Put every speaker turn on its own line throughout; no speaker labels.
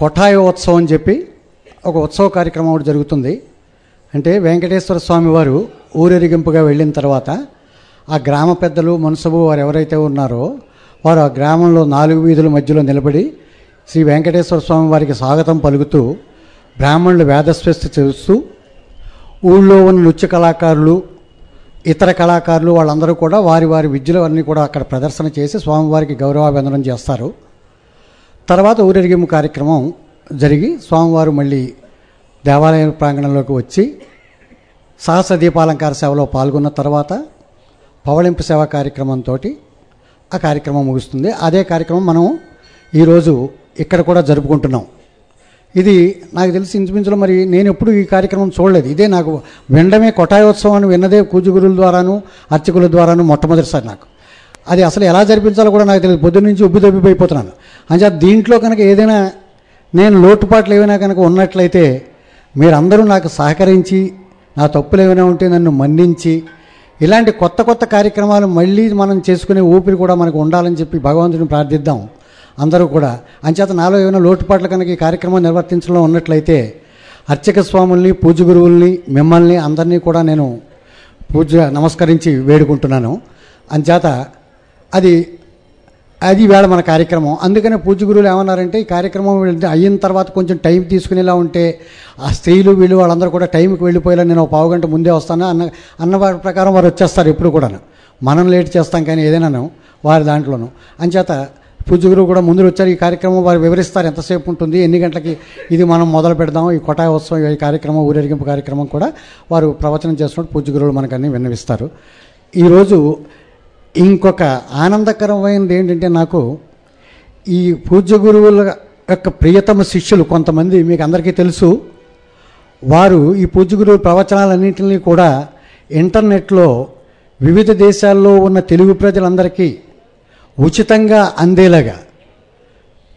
కొఠాయి ఉత్సవం అని చెప్పి ఒక ఉత్సవ కార్యక్రమం ఒకటి జరుగుతుంది అంటే వెంకటేశ్వర స్వామి వారు ఊరేగింపుగా వెళ్ళిన తర్వాత ఆ గ్రామ పెద్దలు మనసబు వారు ఎవరైతే ఉన్నారో వారు ఆ గ్రామంలో నాలుగు వీధుల మధ్యలో నిలబడి శ్రీ వెంకటేశ్వర స్వామి వారికి స్వాగతం పలుకుతూ బ్రాహ్మణులు వేదస్వస్థ చేస్తూ ఊళ్ళో ఉన్న నృత్య కళాకారులు ఇతర కళాకారులు వాళ్ళందరూ కూడా వారి వారి విద్యలు అన్నీ కూడా అక్కడ ప్రదర్శన చేసి స్వామివారికి గౌరవాభినందనం చేస్తారు తర్వాత ఊరేగింపు కార్యక్రమం జరిగి స్వామివారు మళ్ళీ దేవాలయ ప్రాంగణంలోకి వచ్చి సహస్ర దీపాలంకార సేవలో పాల్గొన్న తర్వాత పవళింపు సేవ కార్యక్రమంతో ఆ కార్యక్రమం ముగుస్తుంది అదే కార్యక్రమం మనం ఈరోజు ఇక్కడ కూడా జరుపుకుంటున్నాం ఇది నాకు తెలిసి ఇంచుమించులో మరి నేను ఎప్పుడు ఈ కార్యక్రమం చూడలేదు ఇదే నాకు వినడమే కొటాయోత్సవం అని విన్నదే కూజుగురుల ద్వారాను అర్చకుల ద్వారాను మొట్టమొదటిసారి నాకు అది అసలు ఎలా జరిపించాలో కూడా నాకు తెలియదు పొద్దున్న నుంచి ఉబ్బి దబ్బిపోయిపోతున్నాను అంచే దీంట్లో కనుక ఏదైనా నేను లోటుపాట్లు ఏమైనా కనుక ఉన్నట్లయితే మీరందరూ నాకు సహకరించి నా తప్పులు ఏమైనా ఉంటే నన్ను మన్నించి ఇలాంటి కొత్త కొత్త కార్యక్రమాలు మళ్ళీ మనం చేసుకునే ఊపిరి కూడా మనకు ఉండాలని చెప్పి భగవంతుని ప్రార్థిద్దాం అందరూ కూడా అంచేత నాలో ఏమైనా లోటుపాట్లు కనుక ఈ కార్యక్రమం నిర్వర్తించడంలో ఉన్నట్లయితే అర్చక స్వాముల్ని పూజ గురువుల్ని మిమ్మల్ని అందరినీ కూడా నేను పూజ నమస్కరించి వేడుకుంటున్నాను అంచేత అది అది వేళ మన కార్యక్రమం అందుకనే పూజ గురువులు ఏమన్నారంటే ఈ కార్యక్రమం అయిన తర్వాత కొంచెం టైం తీసుకునేలా ఉంటే ఆ స్త్రీలు వీళ్ళు వాళ్ళందరూ కూడా టైంకి వెళ్ళిపోయేలా నేను పావు గంట ముందే వస్తాను అన్న అన్న ప్రకారం వారు వచ్చేస్తారు ఎప్పుడు కూడాను మనం లేట్ చేస్తాం కానీ ఏదైనాను వారి దాంట్లోనూ అంచేత పూజ గురువు కూడా ముందు వచ్చారు ఈ కార్యక్రమం వారు వివరిస్తారు ఎంతసేపు ఉంటుంది ఎన్ని గంటలకి ఇది మనం మొదలు పెడదాం ఈ కొటాయ ఉత్సవం ఈ కార్యక్రమం ఊరేగింపు కార్యక్రమం కూడా వారు ప్రవచనం చేస్తున్నట్టు పూజ గురువులు మనకన్నీ విన్నవిస్తారు ఈరోజు ఇంకొక ఆనందకరమైనది ఏంటంటే నాకు ఈ పూజ్య గురువుల యొక్క ప్రియతమ శిష్యులు కొంతమంది మీకు అందరికీ తెలుసు వారు ఈ పూజ్య గురువు ప్రవచనాలన్నింటినీ కూడా ఇంటర్నెట్లో వివిధ దేశాల్లో ఉన్న తెలుగు ప్రజలందరికీ ఉచితంగా అందేలాగా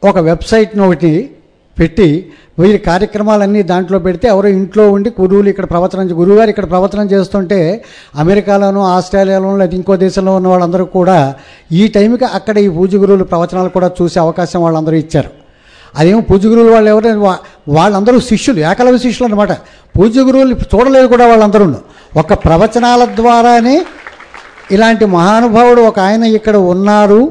ఒక వెబ్సైట్ని ఒకటి పెట్టి వీరి కార్యక్రమాలన్నీ దాంట్లో పెడితే ఎవరో ఇంట్లో ఉండి గురువులు ఇక్కడ ప్రవచనం గురువుగారు ఇక్కడ ప్రవచనం చేస్తుంటే అమెరికాలోనూ ఆస్ట్రేలియాలో లేదా ఇంకో దేశంలో ఉన్న వాళ్ళందరూ కూడా ఈ టైంకి అక్కడ ఈ పూజ గురువులు ప్రవచనాలు కూడా చూసే అవకాశం వాళ్ళందరూ ఇచ్చారు అదేమో పూజ గురువులు వాళ్ళు ఎవరైనా వాళ్ళందరూ శిష్యులు ఏకలవ శిష్యులు అనమాట పూజ గురువులు చూడలేదు కూడా వాళ్ళందరూ ఒక ప్రవచనాల ద్వారానే ఇలాంటి మహానుభావుడు ఒక ఆయన ఇక్కడ ఉన్నారు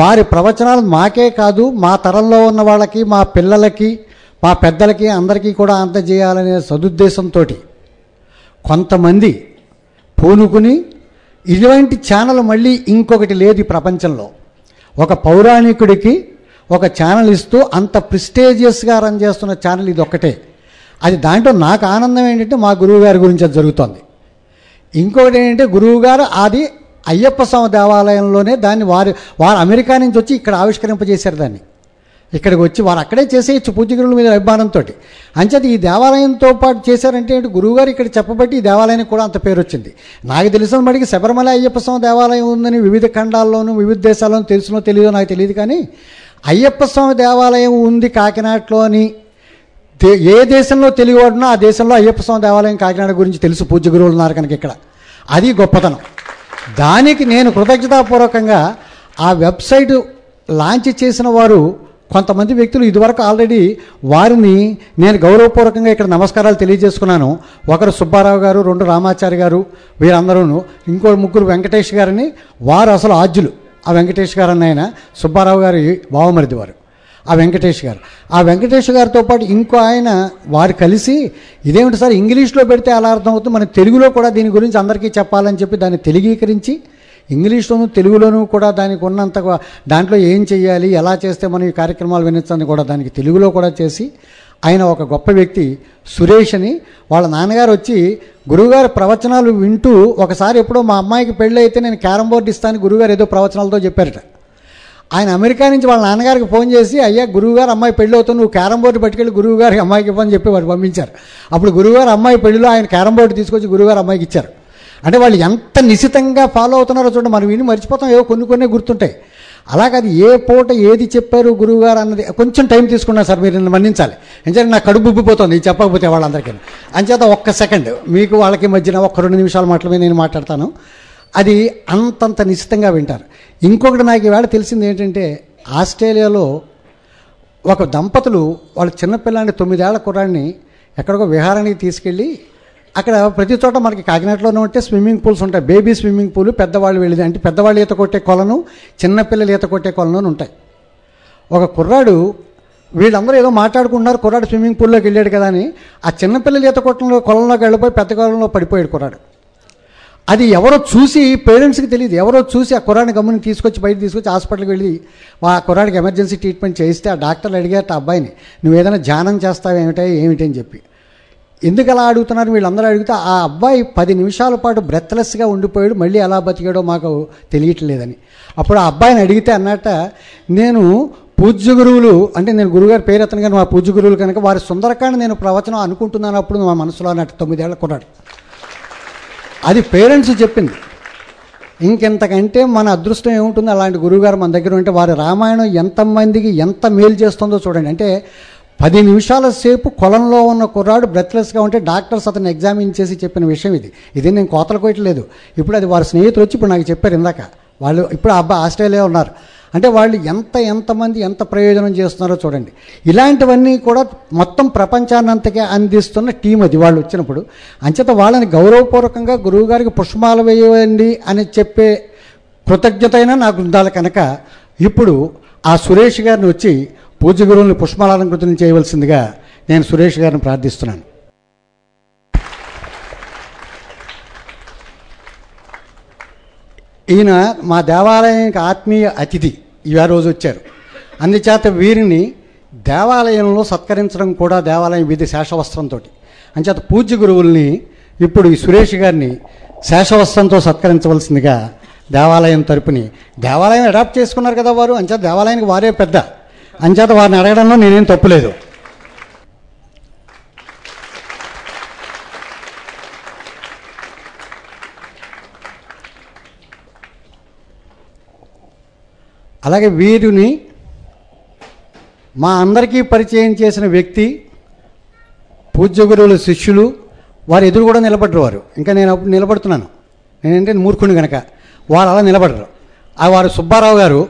వారి ప్రవచనాలు మాకే కాదు మా తరంలో ఉన్న వాళ్ళకి మా పిల్లలకి మా పెద్దలకి అందరికీ కూడా అందజేయాలనే సదుద్దేశంతో కొంతమంది పూనుకుని ఇటువంటి ఛానల్ మళ్ళీ ఇంకొకటి లేదు ఈ ప్రపంచంలో ఒక పౌరాణికుడికి ఒక ఛానల్ ఇస్తూ అంత ప్రిస్టేజియస్గా రన్ చేస్తున్న ఛానల్ ఇది ఒక్కటే అది దాంట్లో నాకు ఆనందం ఏంటంటే మా గురువుగారి గురించి అది జరుగుతుంది ఇంకొకటి ఏంటంటే గురువుగారు అది అయ్యప్ప స్వామి దేవాలయంలోనే దాన్ని వారు వారు అమెరికా నుంచి వచ్చి ఇక్కడ ఆవిష్కరింపజేశారు దాన్ని ఇక్కడికి వచ్చి వారు అక్కడే చేసేయచ్చు పూజగురుల మీద అభిమానంతో అంచేది ఈ దేవాలయంతో పాటు చేశారంటే ఏంటి గురువుగారు ఇక్కడ చెప్పబట్టి ఈ దేవాలయానికి కూడా అంత పేరు వచ్చింది నాకు తెలిసిన మటుకి శబరిమల అయ్యప్ప స్వామి దేవాలయం ఉందని వివిధ ఖండాల్లోనూ వివిధ దేశాల్లోనూ తెలుసునో తెలియదో నాకు తెలియదు కానీ అయ్యప్ప స్వామి దేవాలయం ఉంది కాకినాడలోని ఏ దేశంలో తెలియవాడునో ఆ దేశంలో అయ్యప్ప స్వామి దేవాలయం కాకినాడ గురించి తెలుసు పూజ గురువులు ఉన్నారు కనుక ఇక్కడ అది గొప్పతనం దానికి నేను కృతజ్ఞతాపూర్వకంగా ఆ వెబ్సైట్ లాంచ్ చేసిన వారు కొంతమంది వ్యక్తులు ఇదివరకు ఆల్రెడీ వారిని నేను గౌరవపూర్వకంగా ఇక్కడ నమస్కారాలు తెలియజేసుకున్నాను ఒకరు సుబ్బారావు గారు రెండు రామాచారి గారు వీరందరూ ఇంకో ముగ్గురు వెంకటేష్ గారిని వారు అసలు ఆద్యులు ఆ వెంకటేష్ గారు అన్న ఆయన సుబ్బారావు గారి బావమరిది వారు ఆ వెంకటేష్ గారు ఆ వెంకటేష్ గారితో పాటు ఇంకో ఆయన వారు కలిసి ఇదేమిటి సార్ ఇంగ్లీష్లో పెడితే అలా అవుతుంది మనం తెలుగులో కూడా దీని గురించి అందరికీ చెప్పాలని చెప్పి దాన్ని తెలుగీకరించి ఇంగ్లీష్లోనూ తెలుగులోనూ కూడా దానికి ఉన్నంత దాంట్లో ఏం చేయాలి ఎలా చేస్తే మనం ఈ కార్యక్రమాలు వినొచ్చని కూడా దానికి తెలుగులో కూడా చేసి ఆయన ఒక గొప్ప వ్యక్తి సురేష్ అని వాళ్ళ నాన్నగారు వచ్చి గురువుగారి ప్రవచనాలు వింటూ ఒకసారి ఎప్పుడో మా అమ్మాయికి పెళ్ళి అయితే నేను క్యారం బోర్డు ఇస్తాను గురువుగారు ఏదో ప్రవచనాలతో చెప్పారట ఆయన అమెరికా నుంచి వాళ్ళ నాన్నగారికి ఫోన్ చేసి అయ్యా గురువుగారు అమ్మాయి పెళ్ళి అవుతుంది నువ్వు క్యారం బోర్డు పట్టుకెళ్ళి గురువుగారికి అమ్మాయికి ఇవ్వని చెప్పి వాడు పంపించారు అప్పుడు గురువుగారు అమ్మాయి పెళ్లిలో ఆయన క్యారం బోర్డు తీసుకొచ్చి గురువుగారు అమ్మాయికి ఇచ్చారు అంటే వాళ్ళు ఎంత నిశితంగా ఫాలో అవుతున్నారో చూడండి మనం విని మర్చిపోతాం ఏవో కొన్ని కొన్ని గుర్తుంటాయి అలాగే అది ఏ పూట ఏది చెప్పారు గురువుగారు అన్నది కొంచెం టైం తీసుకున్నారు సార్ మీరు మన్నించాలి ఎందుకంటే నా కడుపు ఉబ్బిపోతుంది చెప్పకపోతే వాళ్ళందరికీ అంచేత ఒక్క సెకండ్ మీకు వాళ్ళకి మధ్యన ఒక్క రెండు నిమిషాలు మాటలు నేను మాట్లాడతాను అది అంతంత నిశ్చితంగా వింటారు ఇంకొకటి నాకు ఈవేళ తెలిసింది ఏంటంటే ఆస్ట్రేలియాలో ఒక దంపతులు వాళ్ళ చిన్నపిల్లాన్ని తొమ్మిదేళ్ల కుర్రాన్ని ఎక్కడికో విహారానికి తీసుకెళ్ళి అక్కడ ప్రతి చోట మనకి కాకినాడలోనే ఉంటే స్విమ్మింగ్ పూల్స్ ఉంటాయి బేబీ స్విమ్మింగ్ పూల్ పెద్దవాళ్ళు వెళ్ళి అంటే పెద్దవాళ్ళు ఈత కొట్టే కొలను చిన్నపిల్లలు ఈత కొట్టే కొలను ఉంటాయి ఒక కుర్రాడు వీళ్ళందరూ ఏదో మాట్లాడుకుంటున్నారు కుర్రాడు స్విమ్మింగ్ పూల్లోకి వెళ్ళాడు కదా అని ఆ చిన్నపిల్లలు ఈత కొట్టడంలో కొలంలోకి వెళ్ళిపోయి పెద్ద కొలంలో పడిపోయాడు కుర్రాడు అది ఎవరో చూసి పేరెంట్స్కి తెలియదు ఎవరో చూసి ఆ కురాన్ని గమ్ముని తీసుకొచ్చి బయట తీసుకొచ్చి హాస్పిటల్కి వెళ్ళి ఆ కురానికి ఎమర్జెన్సీ ట్రీట్మెంట్ చేస్తే ఆ డాక్టర్లు అడిగారు ఆ అబ్బాయిని నువ్వు ఏదైనా ధ్యానం చేస్తావు ఏమిటే ఏమిటి అని చెప్పి ఎందుకు అలా అడుగుతున్నారు వీళ్ళందరూ అడిగితే ఆ అబ్బాయి పది నిమిషాల పాటు బ్రెత్లెస్గా ఉండిపోయాడు మళ్ళీ ఎలా బతికాడో మాకు తెలియట్లేదని అప్పుడు ఆ అబ్బాయిని అడిగితే అన్నట్ట నేను పూజ్య గురువులు అంటే నేను గురుగారు పేరు అతను కానీ మా పూజ్య గురువులు కనుక వారి సుందరకాండ నేను ప్రవచనం అనుకుంటున్నాను అప్పుడు మా మనసులో అన్నట్టు తొమ్మిదేళ్ళ కొన్నాడు అది పేరెంట్స్ చెప్పింది ఇంకెంతకంటే మన అదృష్టం ఏముంటుంది అలాంటి గురువుగారు మన దగ్గర ఉంటే వారి రామాయణం ఎంతమందికి ఎంత మేలు చేస్తుందో చూడండి అంటే పది నిమిషాల సేపు కొలంలో ఉన్న కుర్రాడు బ్రెత్లెస్గా ఉంటే డాక్టర్స్ అతను ఎగ్జామిన్ చేసి చెప్పిన విషయం ఇది ఇది నేను కోతలు కొట్టలేదు ఇప్పుడు అది వారి స్నేహితులు వచ్చి ఇప్పుడు నాకు చెప్పారు ఇందాక వాళ్ళు ఇప్పుడు అబ్బాయి ఆస్ట్రేలియా ఉన్నారు అంటే వాళ్ళు ఎంత ఎంతమంది ఎంత ప్రయోజనం చేస్తున్నారో చూడండి ఇలాంటివన్నీ కూడా మొత్తం ప్రపంచాన్నంతకే అందిస్తున్న టీం అది వాళ్ళు వచ్చినప్పుడు అంచేత వాళ్ళని గౌరవపూర్వకంగా గురువుగారికి పుష్పాలు వేయండి అని చెప్పే కృతజ్ఞత అయినా నాకు ఉండాలి కనుక ఇప్పుడు ఆ సురేష్ గారిని వచ్చి పూజ గురువుని పుష్పాలంకృతం చేయవలసిందిగా నేను సురేష్ గారిని ప్రార్థిస్తున్నాను ఈయన మా దేవాలయానికి ఆత్మీయ అతిథి ఇవే రోజు వచ్చారు అందుచేత వీరిని దేవాలయంలో సత్కరించడం కూడా దేవాలయం వీధి శేషవస్త్రంతో అంచేత పూజ్య గురువుల్ని ఇప్పుడు ఈ సురేష్ గారిని శేషవస్త్రంతో సత్కరించవలసిందిగా దేవాలయం తరపుని దేవాలయం అడాప్ట్ చేసుకున్నారు కదా వారు అంచేత దేవాలయానికి వారే పెద్ద అంచేత వారిని అడగడంలో నేనేం తప్పులేదు అలాగే వీరిని మా అందరికీ పరిచయం చేసిన వ్యక్తి పూజ్య గురువుల శిష్యులు వారు ఎదురు కూడా వారు ఇంకా నేను అప్పుడు నిలబడుతున్నాను నేనంటే మూర్ఖుని కనుక వారు అలా నిలబడరు ఆ వారు సుబ్బారావు గారు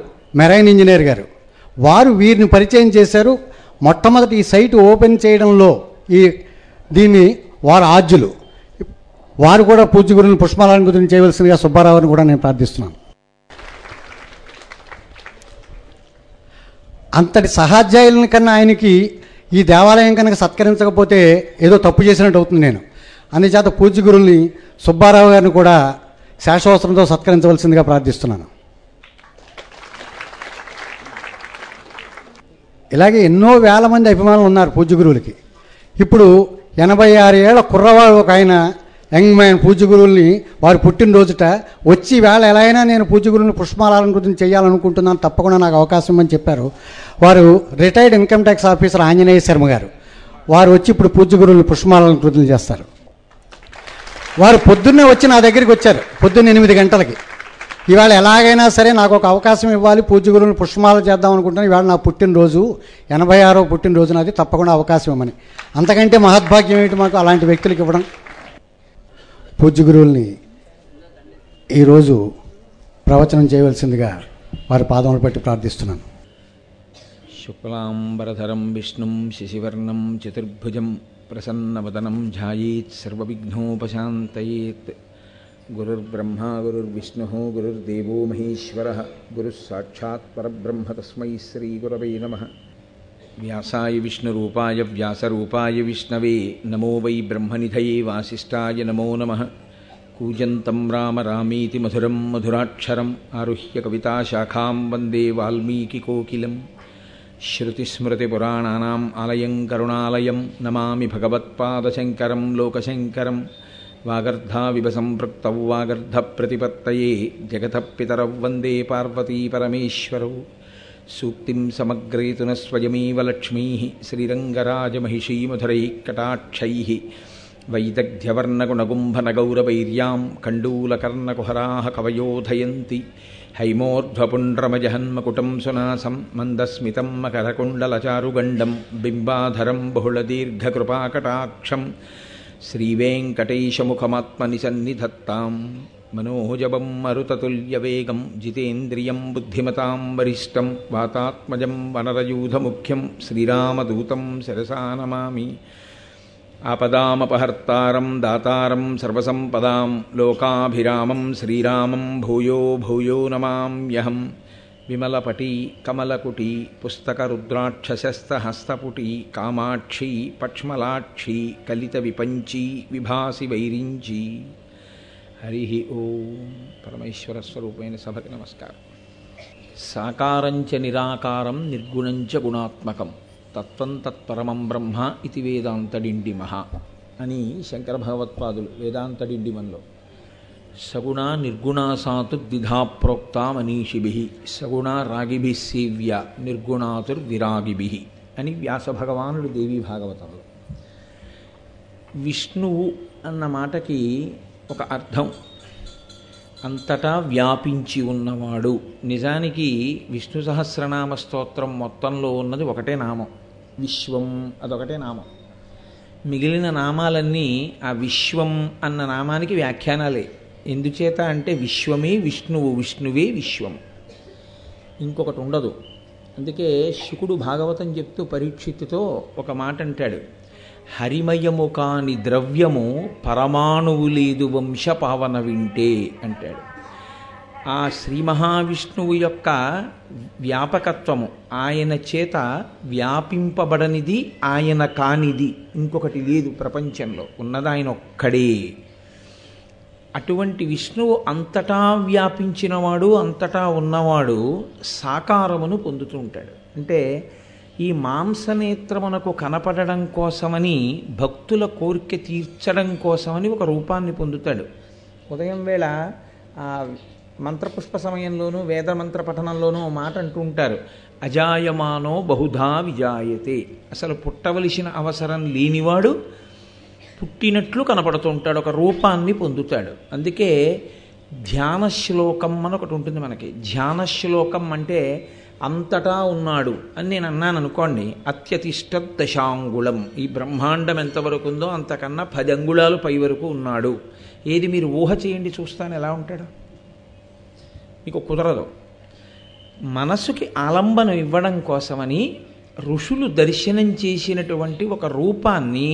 మెరైన్ ఇంజనీర్ గారు వారు వీరిని పరిచయం చేశారు మొట్టమొదటి ఈ సైట్ ఓపెన్ చేయడంలో ఈ దీన్ని వారు ఆర్జులు వారు కూడా పూజ్య గురువుని పుష్పాలను గురించి చేయవలసిందిగా సుబ్బారావుని కూడా నేను ప్రార్థిస్తున్నాను అంతటి సహాధ్యాయులని కన్నా ఆయనకి ఈ దేవాలయం కనుక సత్కరించకపోతే ఏదో తప్పు చేసినట్టు అవుతుంది నేను అందుచేత పూజ గురుల్ని సుబ్బారావు గారిని కూడా శాశ్వస్త్రంతో సత్కరించవలసిందిగా ప్రార్థిస్తున్నాను ఇలాగే ఎన్నో వేల మంది అభిమానులు ఉన్నారు పూజ్య గురువులకి ఇప్పుడు ఎనభై ఆరు ఏళ్ళ కుర్రవాడు ఒక ఆయన యంగ్ మ్యాన్ గురువుల్ని వారు పుట్టినరోజుట వచ్చి వేళ ఎలా అయినా నేను పూజగురుని పుష్పాలంకృతం చేయాలనుకుంటున్నాను తప్పకుండా నాకు అవకాశం అని చెప్పారు వారు retired income tax officer Anjaneya Sharma గారు వారు వచ్చి ఇప్పుడు పూజగురుల్ని పుష్పాలంకృతం చేస్తారు వారు పొద్దున్నే వచ్చి నా దగ్గరికి వచ్చారు పొద్దున్న ఎనిమిది గంటలకి ఇవాళ ఎలాగైనా సరే నాకు ఒక అవకాశం ఇవ్వాలి పూజ గురువుని పుష్పమాల చేద్దాం అనుకుంటున్నాను ఇవాళ నా పుట్టినరోజు ఎనభై ఆరో పుట్టినరోజు నాది తప్పకుండా అవకాశం ఇవ్వమని అంతకంటే మహద్భాగ్యం ఏమిటి మాకు అలాంటి వ్యక్తులకు ఇవ్వడం పూజ్య గురువుల్ని ఈరోజు ప్రవచనం చేయవలసిందిగా వారి పాదములు పెట్టి ప్రార్థిస్తున్నాను
శుక్లాంబరధరం విష్ణుం శిశివర్ణం చతుర్భుజం ప్రసన్నవదనం ఝాయేత్ సర్వవిఘ్నోపశాంతయేత్ గురుర్బ్రహ్మా గురుర్విష్ణుः గురుర్దేవో మహేశ్వరः తస్మై శ్రీ శ్రీగురవై నమః వ్యాసాయ విష్ణురూపాయ వ్యాసరూపాయ విష్ణవే నమో వై బ్రహ్మనిధయే వాసిష్టాయ నమో నమ కూజంతం రామ రామీతి మధురం మధురాక్షరం ఆరుహ్య కవితాశాఖాం వందే వాల్మీకికోకిలం శృతిస్మృతిపురాణానాం ఆలయం కరుణాలయం నమామి భగవత్పాదశంకరం లోకశంకరం వాగర్ధావివ సంపృక్తౌ వాగర్ధ ప్రతిపత్తయే జగతపితరౌ వందే పార్వతీ सूक्तिं समग्रेतुनस्वयमेव लक्ष्मीः श्रीरङ्गराजमहिषीमधुरैः कटाक्षैः वैदग्ध्यवर्णगुणकुम्भनगौरवैर्यां कण्डूलकर्णकुहराः कवयोधयन्ति हैमोर्ध्वपुण्ड्रमजहन्मकुटं सुनासं मन्दस्मितं मकरकुण्डलचारुगण्डं बिम्बाधरं बहुलदीर्घकृपाकटाक्षं श्रीवेङ्कटेशमुखमात्मनि మనోజవం మరుతతుల్యవేగం జితేంద్రియం బుద్ధిమతాం వరిష్టం వాతాత్మజం వనరయూధముఖ్యం శ్రీరామదూతం శిరసానమామి ఆపదామపహర్తారం దాతారం సర్వసంపదాం లోకాభిరామం శ్రీరామం భూయో భూయో నమామ్యహం విమలపటి కమలకుటి పుస్తకరుద్రాక్షశస్తహస్తపుటి కామాక్షి పక్ష్మలాక్షి కలిత విపంచీ విభాసి వైరించీ హరి ఓం పరమేశ్వర స్వరూపమైన సభకి నమస్కారం సాకారంచ నిరాకారం నిర్గుణంచ గుణాత్మకం తత్వం తత్పరమం బ్రహ్మ ఇది వేదాంతడిండి మహా అని శంకర భగవత్పాదులు వేదాంతడిండిమంలో సగుణ నిర్గుణ సాతు ద్విధా ప్రోక్త మనీషిభి సగుణ రాగిభి సేవ్య నిర్గుణాతుర్ విరాగిభి అని వ్యాసభగవానుడు దేవీ భాగవతంలో విష్ణువు అన్న మాటకి ఒక అర్థం అంతటా వ్యాపించి ఉన్నవాడు నిజానికి విష్ణు సహస్రనామ స్తోత్రం మొత్తంలో ఉన్నది ఒకటే నామం విశ్వం అదొకటే నామం మిగిలిన నామాలన్నీ ఆ విశ్వం అన్న నామానికి వ్యాఖ్యానాలే ఎందుచేత అంటే విశ్వమే విష్ణువు విష్ణువే విశ్వం ఇంకొకటి ఉండదు అందుకే శుకుడు భాగవతం చెప్తూ పరీక్షిత్తుతో ఒక మాట అంటాడు హరిమయము కాని ద్రవ్యము పరమాణువు లేదు పావన వింటే అంటాడు ఆ శ్రీ మహావిష్ణువు యొక్క వ్యాపకత్వము ఆయన చేత వ్యాపింపబడనిది ఆయన కానిది ఇంకొకటి లేదు ప్రపంచంలో ఉన్నది ఆయన ఒక్కడే అటువంటి విష్ణువు అంతటా వ్యాపించినవాడు అంతటా ఉన్నవాడు సాకారమును పొందుతూ ఉంటాడు అంటే ఈ మాంసనేత్రమునకు కనపడడం కోసమని భక్తుల కోరిక తీర్చడం కోసమని ఒక రూపాన్ని పొందుతాడు ఉదయం వేళ మంత్రపుష్ప సమయంలోనూ వేద మంత్ర పఠనంలోనూ మాట అంటూ ఉంటారు అజాయమానో బహుధా విజాయతే అసలు పుట్టవలసిన అవసరం లేనివాడు పుట్టినట్లు కనపడుతూ ఉంటాడు ఒక రూపాన్ని పొందుతాడు అందుకే ధ్యాన శ్లోకం అని ఒకటి ఉంటుంది మనకి ధ్యాన శ్లోకం అంటే అంతటా ఉన్నాడు అని నేను అన్నాను అనుకోండి అత్యతిష్ట దశాంగుళం ఈ బ్రహ్మాండం ఎంతవరకు ఉందో అంతకన్నా పది అంగుళాలు పై వరకు ఉన్నాడు ఏది మీరు ఊహ చేయండి చూస్తాను ఎలా ఉంటాడు మీకు కుదరదు మనసుకి ఆలంబన ఇవ్వడం కోసమని ఋషులు దర్శనం చేసినటువంటి ఒక రూపాన్ని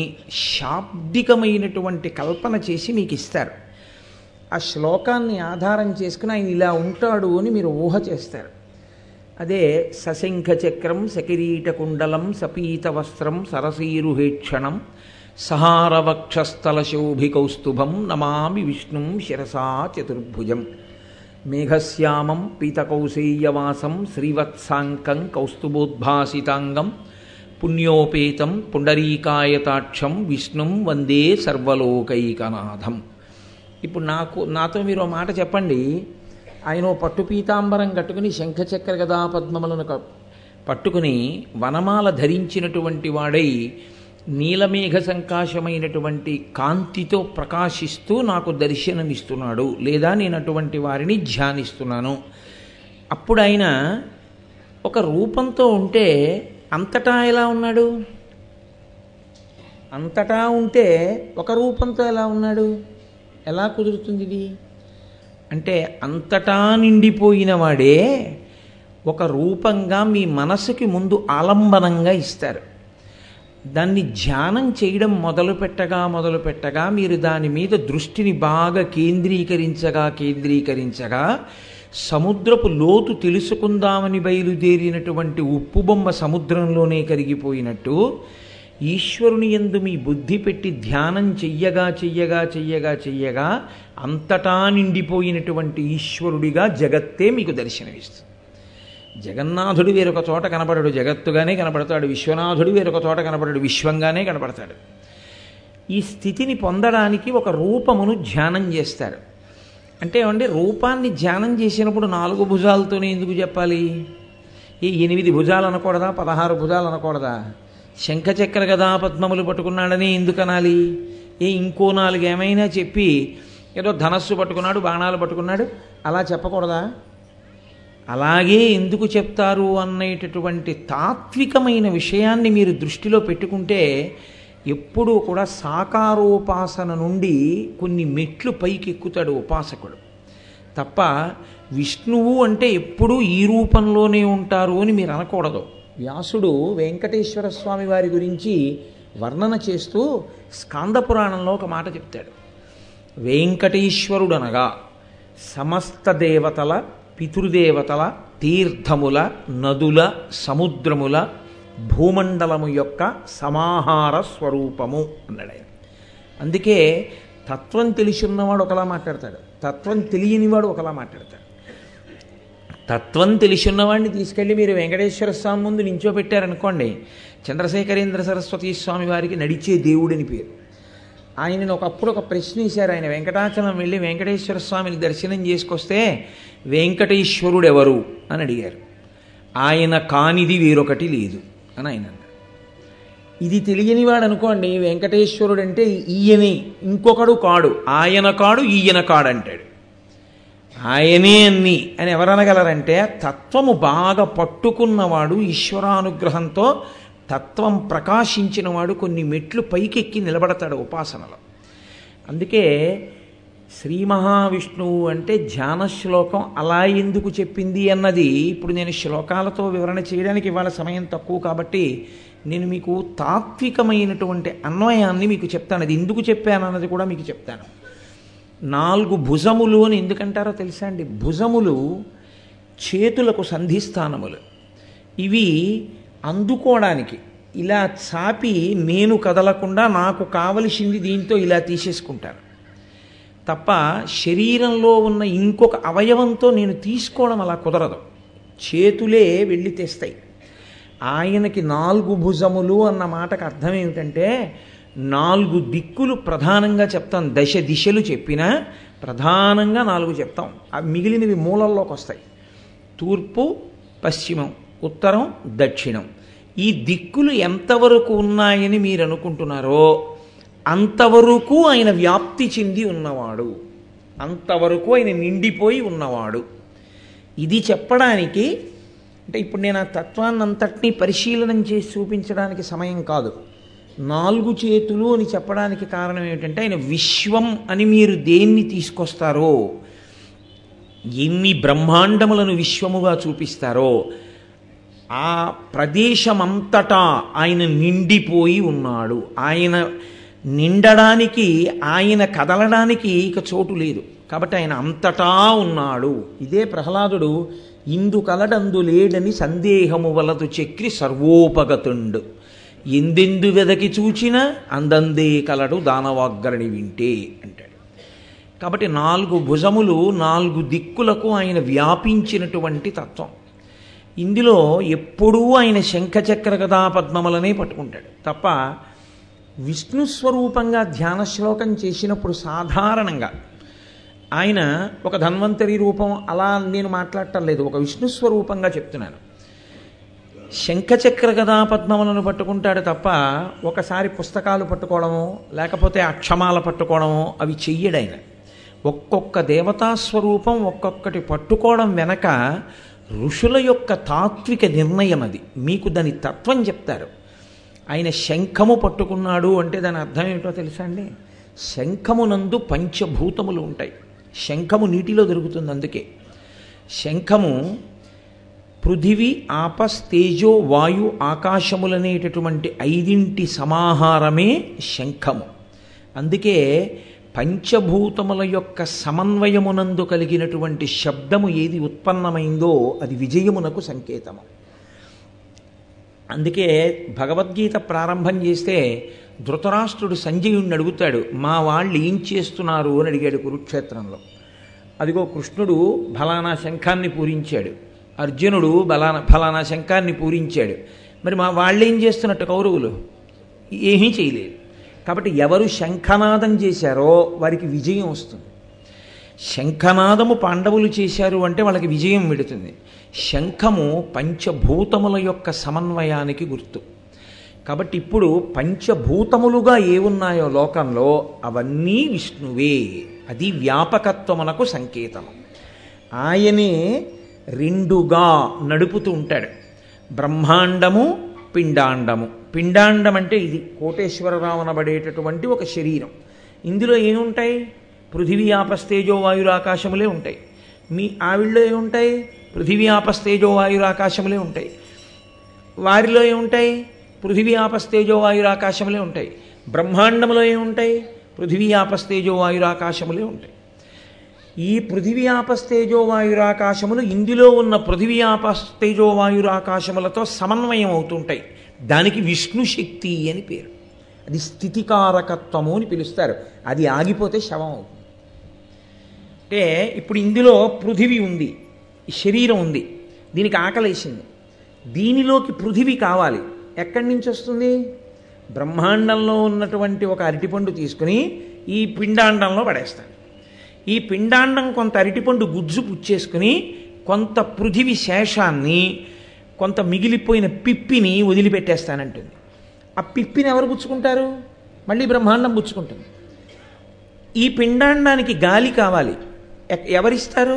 శాబ్దికమైనటువంటి కల్పన చేసి మీకు ఇస్తారు ఆ శ్లోకాన్ని ఆధారం చేసుకుని ఆయన ఇలా ఉంటాడు అని మీరు ఊహ చేస్తారు అదే సశంఖచక్రం సకిరీటకుండలం సపీత వస్త్రం సరసీరుహేక్షణం సహారవక్షస్థలశోభికౌస్తుభం నమామి విష్ణుం శిరసా చతుర్భుజం మేఘశ్యామం పీతకౌసేయవాసం శ్రీవత్సాంకం కౌస్తుభోద్భాసితాంగం పుణ్యోపేతం పుండరీకాయతాక్షం విష్ణుం వందే సర్వలోకైకనాథం ఇప్పుడు నాకు నాతో మీరు మాట చెప్పండి ఆయన పట్టు పీతాంబరం కట్టుకుని శంఖచక్ర గదా పద్మములను పట్టుకుని వనమాల ధరించినటువంటి వాడై నీలమేఘ సంకాశమైనటువంటి కాంతితో ప్రకాశిస్తూ నాకు దర్శనమిస్తున్నాడు లేదా నేను అటువంటి వారిని ధ్యానిస్తున్నాను అప్పుడు ఆయన ఒక రూపంతో ఉంటే అంతటా ఎలా ఉన్నాడు అంతటా ఉంటే ఒక రూపంతో ఎలా ఉన్నాడు ఎలా కుదురుతుంది ఇది అంటే అంతటా నిండిపోయిన వాడే ఒక రూపంగా మీ మనసుకి ముందు ఆలంబనంగా ఇస్తారు దాన్ని ధ్యానం చేయడం మొదలు పెట్టగా మొదలు పెట్టగా మీరు దాని మీద దృష్టిని బాగా కేంద్రీకరించగా కేంద్రీకరించగా సముద్రపు లోతు తెలుసుకుందామని బయలుదేరినటువంటి ఉప్పు బొమ్మ సముద్రంలోనే కరిగిపోయినట్టు ఈశ్వరుని ఎందు మీ బుద్ధి పెట్టి ధ్యానం చెయ్యగా చెయ్యగా చెయ్యగా చెయ్యగా అంతటా నిండిపోయినటువంటి ఈశ్వరుడిగా జగత్తే మీకు దర్శనమిస్తుంది జగన్నాథుడు వేరొక చోట కనపడడు జగత్తుగానే కనపడతాడు విశ్వనాథుడు వేరొక చోట కనపడడు విశ్వంగానే కనపడతాడు ఈ స్థితిని పొందడానికి ఒక రూపమును ధ్యానం చేస్తారు అంటే అండి రూపాన్ని ధ్యానం చేసినప్పుడు నాలుగు భుజాలతోనే ఎందుకు చెప్పాలి ఈ ఎనిమిది భుజాలు అనకూడదా పదహారు భుజాలు అనకూడదా శంఖచక్ర గదా పద్మములు పట్టుకున్నాడని ఎందుకనాలి ఏ ఇంకో నాలుగేమైనా చెప్పి ఏదో ధనస్సు పట్టుకున్నాడు బాణాలు పట్టుకున్నాడు అలా చెప్పకూడదా అలాగే ఎందుకు చెప్తారు అనేటటువంటి తాత్వికమైన విషయాన్ని మీరు దృష్టిలో పెట్టుకుంటే ఎప్పుడూ కూడా సాకారోపాసన నుండి కొన్ని మెట్లు పైకి ఎక్కుతాడు ఉపాసకుడు తప్ప విష్ణువు అంటే ఎప్పుడూ ఈ రూపంలోనే ఉంటారు అని మీరు అనకూడదు వ్యాసుడు వెంకటేశ్వర స్వామి వారి గురించి వర్ణన చేస్తూ స్కాంద పురాణంలో ఒక మాట చెప్తాడు వెంకటేశ్వరుడనగా సమస్త దేవతల పితృదేవతల తీర్థముల నదుల సముద్రముల భూమండలము యొక్క సమాహార స్వరూపము అన్నాడు ఆయన అందుకే తత్వం తెలిసి ఉన్నవాడు ఒకలా మాట్లాడతాడు తత్వం తెలియనివాడు ఒకలా మాట్లాడతాడు తత్వం తెలిసిన్నవాడిని తీసుకెళ్ళి మీరు వెంకటేశ్వర స్వామి ముందు నించోబెట్టారనుకోండి చంద్రశేఖరేంద్ర సరస్వతి స్వామి వారికి నడిచే దేవుడని పేరు ఆయన ఒకప్పుడు ఒక ప్రశ్న వేశారు ఆయన వెంకటాచలం వెళ్ళి వెంకటేశ్వర స్వామిని దర్శనం చేసుకొస్తే వెంకటేశ్వరుడు ఎవరు అని అడిగారు ఆయన కానిది వేరొకటి లేదు అని ఆయన ఇది తెలియనివాడు అనుకోండి వెంకటేశ్వరుడు అంటే ఈయనే ఇంకొకడు కాడు ఆయన కాడు ఈయన కాడు అంటాడు ఆయనే అన్ని అని ఎవరనగలరంటే తత్వము బాగా పట్టుకున్నవాడు ఈశ్వరానుగ్రహంతో తత్వం ప్రకాశించినవాడు కొన్ని మెట్లు పైకెక్కి నిలబడతాడు ఉపాసనలో అందుకే శ్రీ మహావిష్ణువు అంటే ధ్యాన శ్లోకం అలా ఎందుకు చెప్పింది అన్నది ఇప్పుడు నేను శ్లోకాలతో వివరణ చేయడానికి ఇవాళ సమయం తక్కువ కాబట్టి నేను మీకు తాత్వికమైనటువంటి అన్వయాన్ని మీకు చెప్తాను అది ఎందుకు చెప్పాను అన్నది కూడా మీకు చెప్తాను నాలుగు భుజములు అని ఎందుకంటారో తెలుసా అండి భుజములు చేతులకు సంధిస్థానములు ఇవి అందుకోవడానికి ఇలా చాపి నేను కదలకుండా నాకు కావలసింది దీంతో ఇలా తీసేసుకుంటాను తప్ప శరీరంలో ఉన్న ఇంకొక అవయవంతో నేను తీసుకోవడం అలా కుదరదు చేతులే వెళ్ళి తెస్తాయి ఆయనకి నాలుగు భుజములు అన్న మాటకు అర్థం ఏమిటంటే నాలుగు దిక్కులు ప్రధానంగా చెప్తాం దశ దిశలు చెప్పినా ప్రధానంగా నాలుగు చెప్తాం అవి మిగిలినవి మూలల్లోకి వస్తాయి తూర్పు పశ్చిమం ఉత్తరం దక్షిణం ఈ దిక్కులు ఎంతవరకు ఉన్నాయని మీరు అనుకుంటున్నారో అంతవరకు ఆయన వ్యాప్తి చెంది ఉన్నవాడు అంతవరకు ఆయన నిండిపోయి ఉన్నవాడు ఇది చెప్పడానికి అంటే ఇప్పుడు నేను ఆ తత్వాన్నంతటినీ పరిశీలనం చేసి చూపించడానికి సమయం కాదు నాలుగు చేతులు అని చెప్పడానికి కారణం ఏమిటంటే ఆయన విశ్వం అని మీరు దేన్ని తీసుకొస్తారో ఎన్ని బ్రహ్మాండములను విశ్వముగా చూపిస్తారో ఆ ప్రదేశమంతటా ఆయన నిండిపోయి ఉన్నాడు ఆయన నిండడానికి ఆయన కదలడానికి ఇక చోటు లేదు కాబట్టి ఆయన అంతటా ఉన్నాడు ఇదే ప్రహ్లాదుడు ఇందు కలడందు లేడని సందేహము వలదు చెక్కి సర్వోపగతుండు ఎందెందు వెదకి చూచిన అందందే కలడు దానవాగ్గరణి వింటే అంటాడు కాబట్టి నాలుగు భుజములు నాలుగు దిక్కులకు ఆయన వ్యాపించినటువంటి తత్వం ఇందులో ఎప్పుడూ ఆయన శంఖచక్ర కథా పద్మములనే పట్టుకుంటాడు తప్ప విష్ణు స్వరూపంగా ధ్యాన శ్లోకం చేసినప్పుడు సాధారణంగా ఆయన ఒక ధన్వంతరి రూపం అలా నేను మాట్లాడటం లేదు ఒక విష్ణు స్వరూపంగా చెప్తున్నాను శంఖచక్ర గదా పద్మములను పట్టుకుంటాడు తప్ప ఒకసారి పుస్తకాలు పట్టుకోవడము లేకపోతే అక్షమాల పట్టుకోవడము అవి చెయ్యడైన ఒక్కొక్క దేవతాస్వరూపం ఒక్కొక్కటి పట్టుకోవడం వెనక ఋషుల యొక్క తాత్విక నిర్ణయం అది మీకు దాని తత్వం చెప్తారు ఆయన శంఖము పట్టుకున్నాడు అంటే దాని అర్థం ఏమిటో తెలుసా అండి శంఖమునందు పంచభూతములు ఉంటాయి శంఖము నీటిలో దొరుకుతుంది అందుకే శంఖము పృథివి ఆపస్ తేజో వాయు ఆకాశములనేటటువంటి ఐదింటి సమాహారమే శంఖము అందుకే పంచభూతముల యొక్క సమన్వయమునందు కలిగినటువంటి శబ్దము ఏది ఉత్పన్నమైందో అది విజయమునకు సంకేతము అందుకే భగవద్గీత ప్రారంభం చేస్తే ధృతరాష్ట్రుడు సంజయుణ్ణి అడుగుతాడు మా వాళ్ళు ఏం చేస్తున్నారు అని అడిగాడు కురుక్షేత్రంలో అదిగో కృష్ణుడు ఫలానా శంఖాన్ని పూరించాడు అర్జునుడు బలానా ఫలానా శంఖాన్ని పూరించాడు మరి మా వాళ్ళేం చేస్తున్నట్టు కౌరవులు ఏమీ చేయలేదు కాబట్టి ఎవరు శంఖనాదం చేశారో వారికి విజయం వస్తుంది శంఖనాదము పాండవులు చేశారు అంటే వాళ్ళకి విజయం విడుతుంది శంఖము పంచభూతముల యొక్క సమన్వయానికి గుర్తు కాబట్టి ఇప్పుడు పంచభూతములుగా ఏమున్నాయో లోకంలో అవన్నీ విష్ణువే అది వ్యాపకత్వమునకు సంకేతం ఆయనే రెండుగా నడుపుతూ ఉంటాడు బ్రహ్మాండము పిండాండము పిండాండం అంటే ఇది కోటేశ్వరరావు అనబడేటటువంటి ఒక శరీరం ఇందులో ఏముంటాయి పృథివీ ఆపస్తేజో ఆకాశములే ఉంటాయి మీ ఆవిడలో ఏముంటాయి పృథివీ ఆపస్తేజో వాయురాకాశములే ఉంటాయి వారిలో ఏముంటాయి పృథివీ ఆపస్తేజో ఆకాశములే ఉంటాయి బ్రహ్మాండములో ఏముంటాయి పృథివీ ఆపస్తేజో ఆకాశములే ఉంటాయి ఈ పృథివీ ఆపస్తేజోవాయురాకాశములు ఇందులో ఉన్న పృథివీ ఆపస్తేజోవాయురాకాశములతో సమన్వయం అవుతుంటాయి దానికి విష్ణు శక్తి అని పేరు అది స్థితికారకత్వము అని పిలుస్తారు అది ఆగిపోతే శవం అవుతుంది అంటే ఇప్పుడు ఇందులో పృథివీ ఉంది శరీరం ఉంది దీనికి ఆకలేసింది దీనిలోకి పృథివీ కావాలి ఎక్కడి నుంచి వస్తుంది బ్రహ్మాండంలో ఉన్నటువంటి ఒక అరటిపండు తీసుకుని ఈ పిండాండంలో పడేస్తాను ఈ పిండాండం కొంత అరటిపండు గుజ్జు పుచ్చేసుకుని కొంత పృథివి శేషాన్ని కొంత మిగిలిపోయిన పిప్పిని వదిలిపెట్టేస్తానంటుంది ఆ పిప్పిని ఎవరు పుచ్చుకుంటారు మళ్ళీ బ్రహ్మాండం పుచ్చుకుంటుంది ఈ పిండాండానికి గాలి కావాలి ఎవరిస్తారు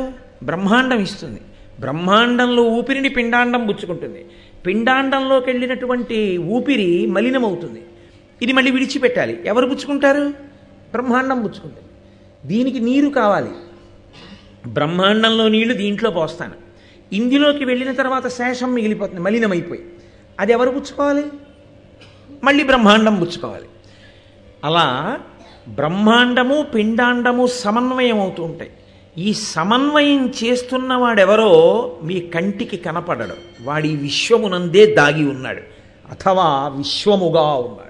బ్రహ్మాండం ఇస్తుంది బ్రహ్మాండంలో ఊపిరిని పిండాండం పుచ్చుకుంటుంది పిండాండంలోకి వెళ్ళినటువంటి ఊపిరి మలినమవుతుంది ఇది మళ్ళీ విడిచిపెట్టాలి ఎవరు పుచ్చుకుంటారు బ్రహ్మాండం పుచ్చుకుంటుంది దీనికి నీరు కావాలి బ్రహ్మాండంలో నీళ్లు దీంట్లో పోస్తాను ఇందులోకి వెళ్ళిన తర్వాత శేషం మిగిలిపోతుంది మలినమైపోయి అది ఎవరు పుచ్చుకోవాలి మళ్ళీ బ్రహ్మాండం పుచ్చుకోవాలి అలా బ్రహ్మాండము పిండాండము సమన్వయం అవుతూ ఉంటాయి ఈ సమన్వయం చేస్తున్నవాడెవరో మీ కంటికి కనపడడు వాడి విశ్వమునందే దాగి ఉన్నాడు అథవా విశ్వముగా ఉన్నాడు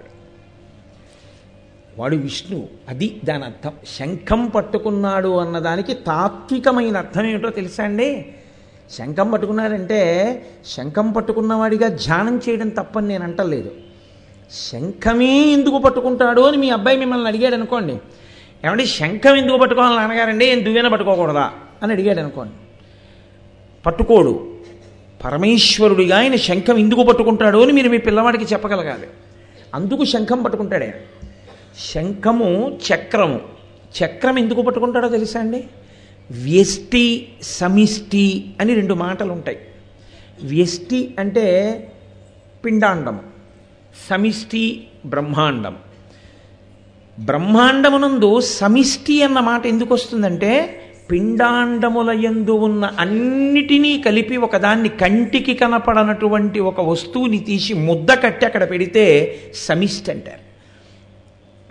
వాడు విష్ణు అది దాని అర్థం శంఖం పట్టుకున్నాడు అన్నదానికి తాత్వికమైన అర్థం ఏమిటో తెలుసా అండి శంఖం పట్టుకున్నారంటే శంఖం పట్టుకున్నవాడిగా ధ్యానం చేయడం తప్పని నేను అంటలేదు శంఖమే ఎందుకు పట్టుకుంటాడు అని మీ అబ్బాయి మిమ్మల్ని అడిగాడు అనుకోండి ఏమంటే శంఖం ఎందుకు పట్టుకోవాలి నాన్నగారండి నేను దువ్వెన పట్టుకోకూడదా అని అడిగాడు అనుకోండి పట్టుకోడు పరమేశ్వరుడిగా ఆయన శంఖం ఎందుకు పట్టుకుంటాడు అని మీరు మీ పిల్లవాడికి చెప్పగలగాలి అందుకు శంఖం పట్టుకుంటాడే శంఖము చక్రము చక్రం ఎందుకు పట్టుకుంటాడో తెలుసా అండి వ్యష్టి సమిష్టి అని రెండు మాటలు ఉంటాయి వ్యష్టి అంటే పిండాండం సమిష్టి బ్రహ్మాండం బ్రహ్మాండమునందు సమిష్టి అన్న మాట ఎందుకు వస్తుందంటే పిండాండముల యందు ఉన్న అన్నిటినీ కలిపి ఒకదాన్ని కంటికి కనపడనటువంటి ఒక వస్తువుని తీసి ముద్ద కట్టి అక్కడ పెడితే సమిష్టి అంటారు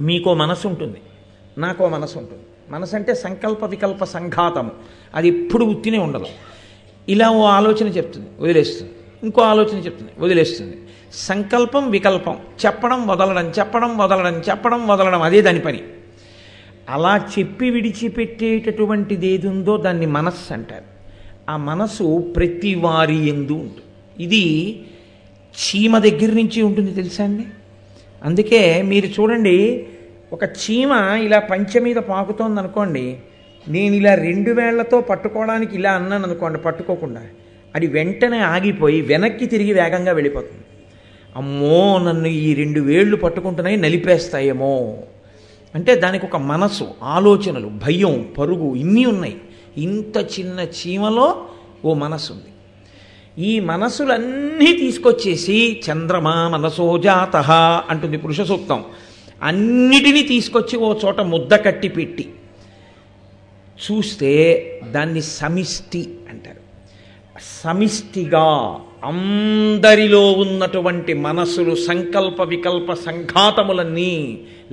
మీకో మనసు ఉంటుంది నాకో మనసు ఉంటుంది మనసు అంటే సంకల్ప వికల్ప సంఘాతము అది ఎప్పుడు ఉత్తినే ఉండదు ఇలా ఓ ఆలోచన చెప్తుంది వదిలేస్తుంది ఇంకో ఆలోచన చెప్తుంది వదిలేస్తుంది సంకల్పం వికల్పం చెప్పడం వదలడం చెప్పడం వదలడం చెప్పడం వదలడం అదే దాని పని అలా చెప్పి విడిచిపెట్టేటటువంటిది ఏది ఉందో దాన్ని మనస్సు అంటారు ఆ మనస్సు ప్రతి వారి ఎందు ఉంటుంది ఇది చీమ దగ్గర నుంచి ఉంటుంది తెలుసా అండి అందుకే మీరు చూడండి ఒక చీమ ఇలా పంచె మీద పాకుతోంది అనుకోండి నేను ఇలా రెండు వేళ్లతో పట్టుకోవడానికి ఇలా అన్నాను అనుకోండి పట్టుకోకుండా అది వెంటనే ఆగిపోయి వెనక్కి తిరిగి వేగంగా వెళ్ళిపోతుంది అమ్మో నన్ను ఈ రెండు వేళ్ళు పట్టుకుంటున్నాయి నలిపేస్తాయేమో అంటే దానికి ఒక మనసు ఆలోచనలు భయం పరుగు ఇన్ని ఉన్నాయి ఇంత చిన్న చీమలో ఓ మనసు ఉంది ఈ మనసులన్నీ తీసుకొచ్చేసి చంద్రమా మనసోజాత అంటుంది పురుష సూక్తం అన్నిటినీ తీసుకొచ్చి ఓ చోట ముద్ద కట్టి పెట్టి చూస్తే దాన్ని సమిష్టి అంటారు సమిష్టిగా అందరిలో ఉన్నటువంటి మనసులు సంకల్ప వికల్ప సంఘాతములన్నీ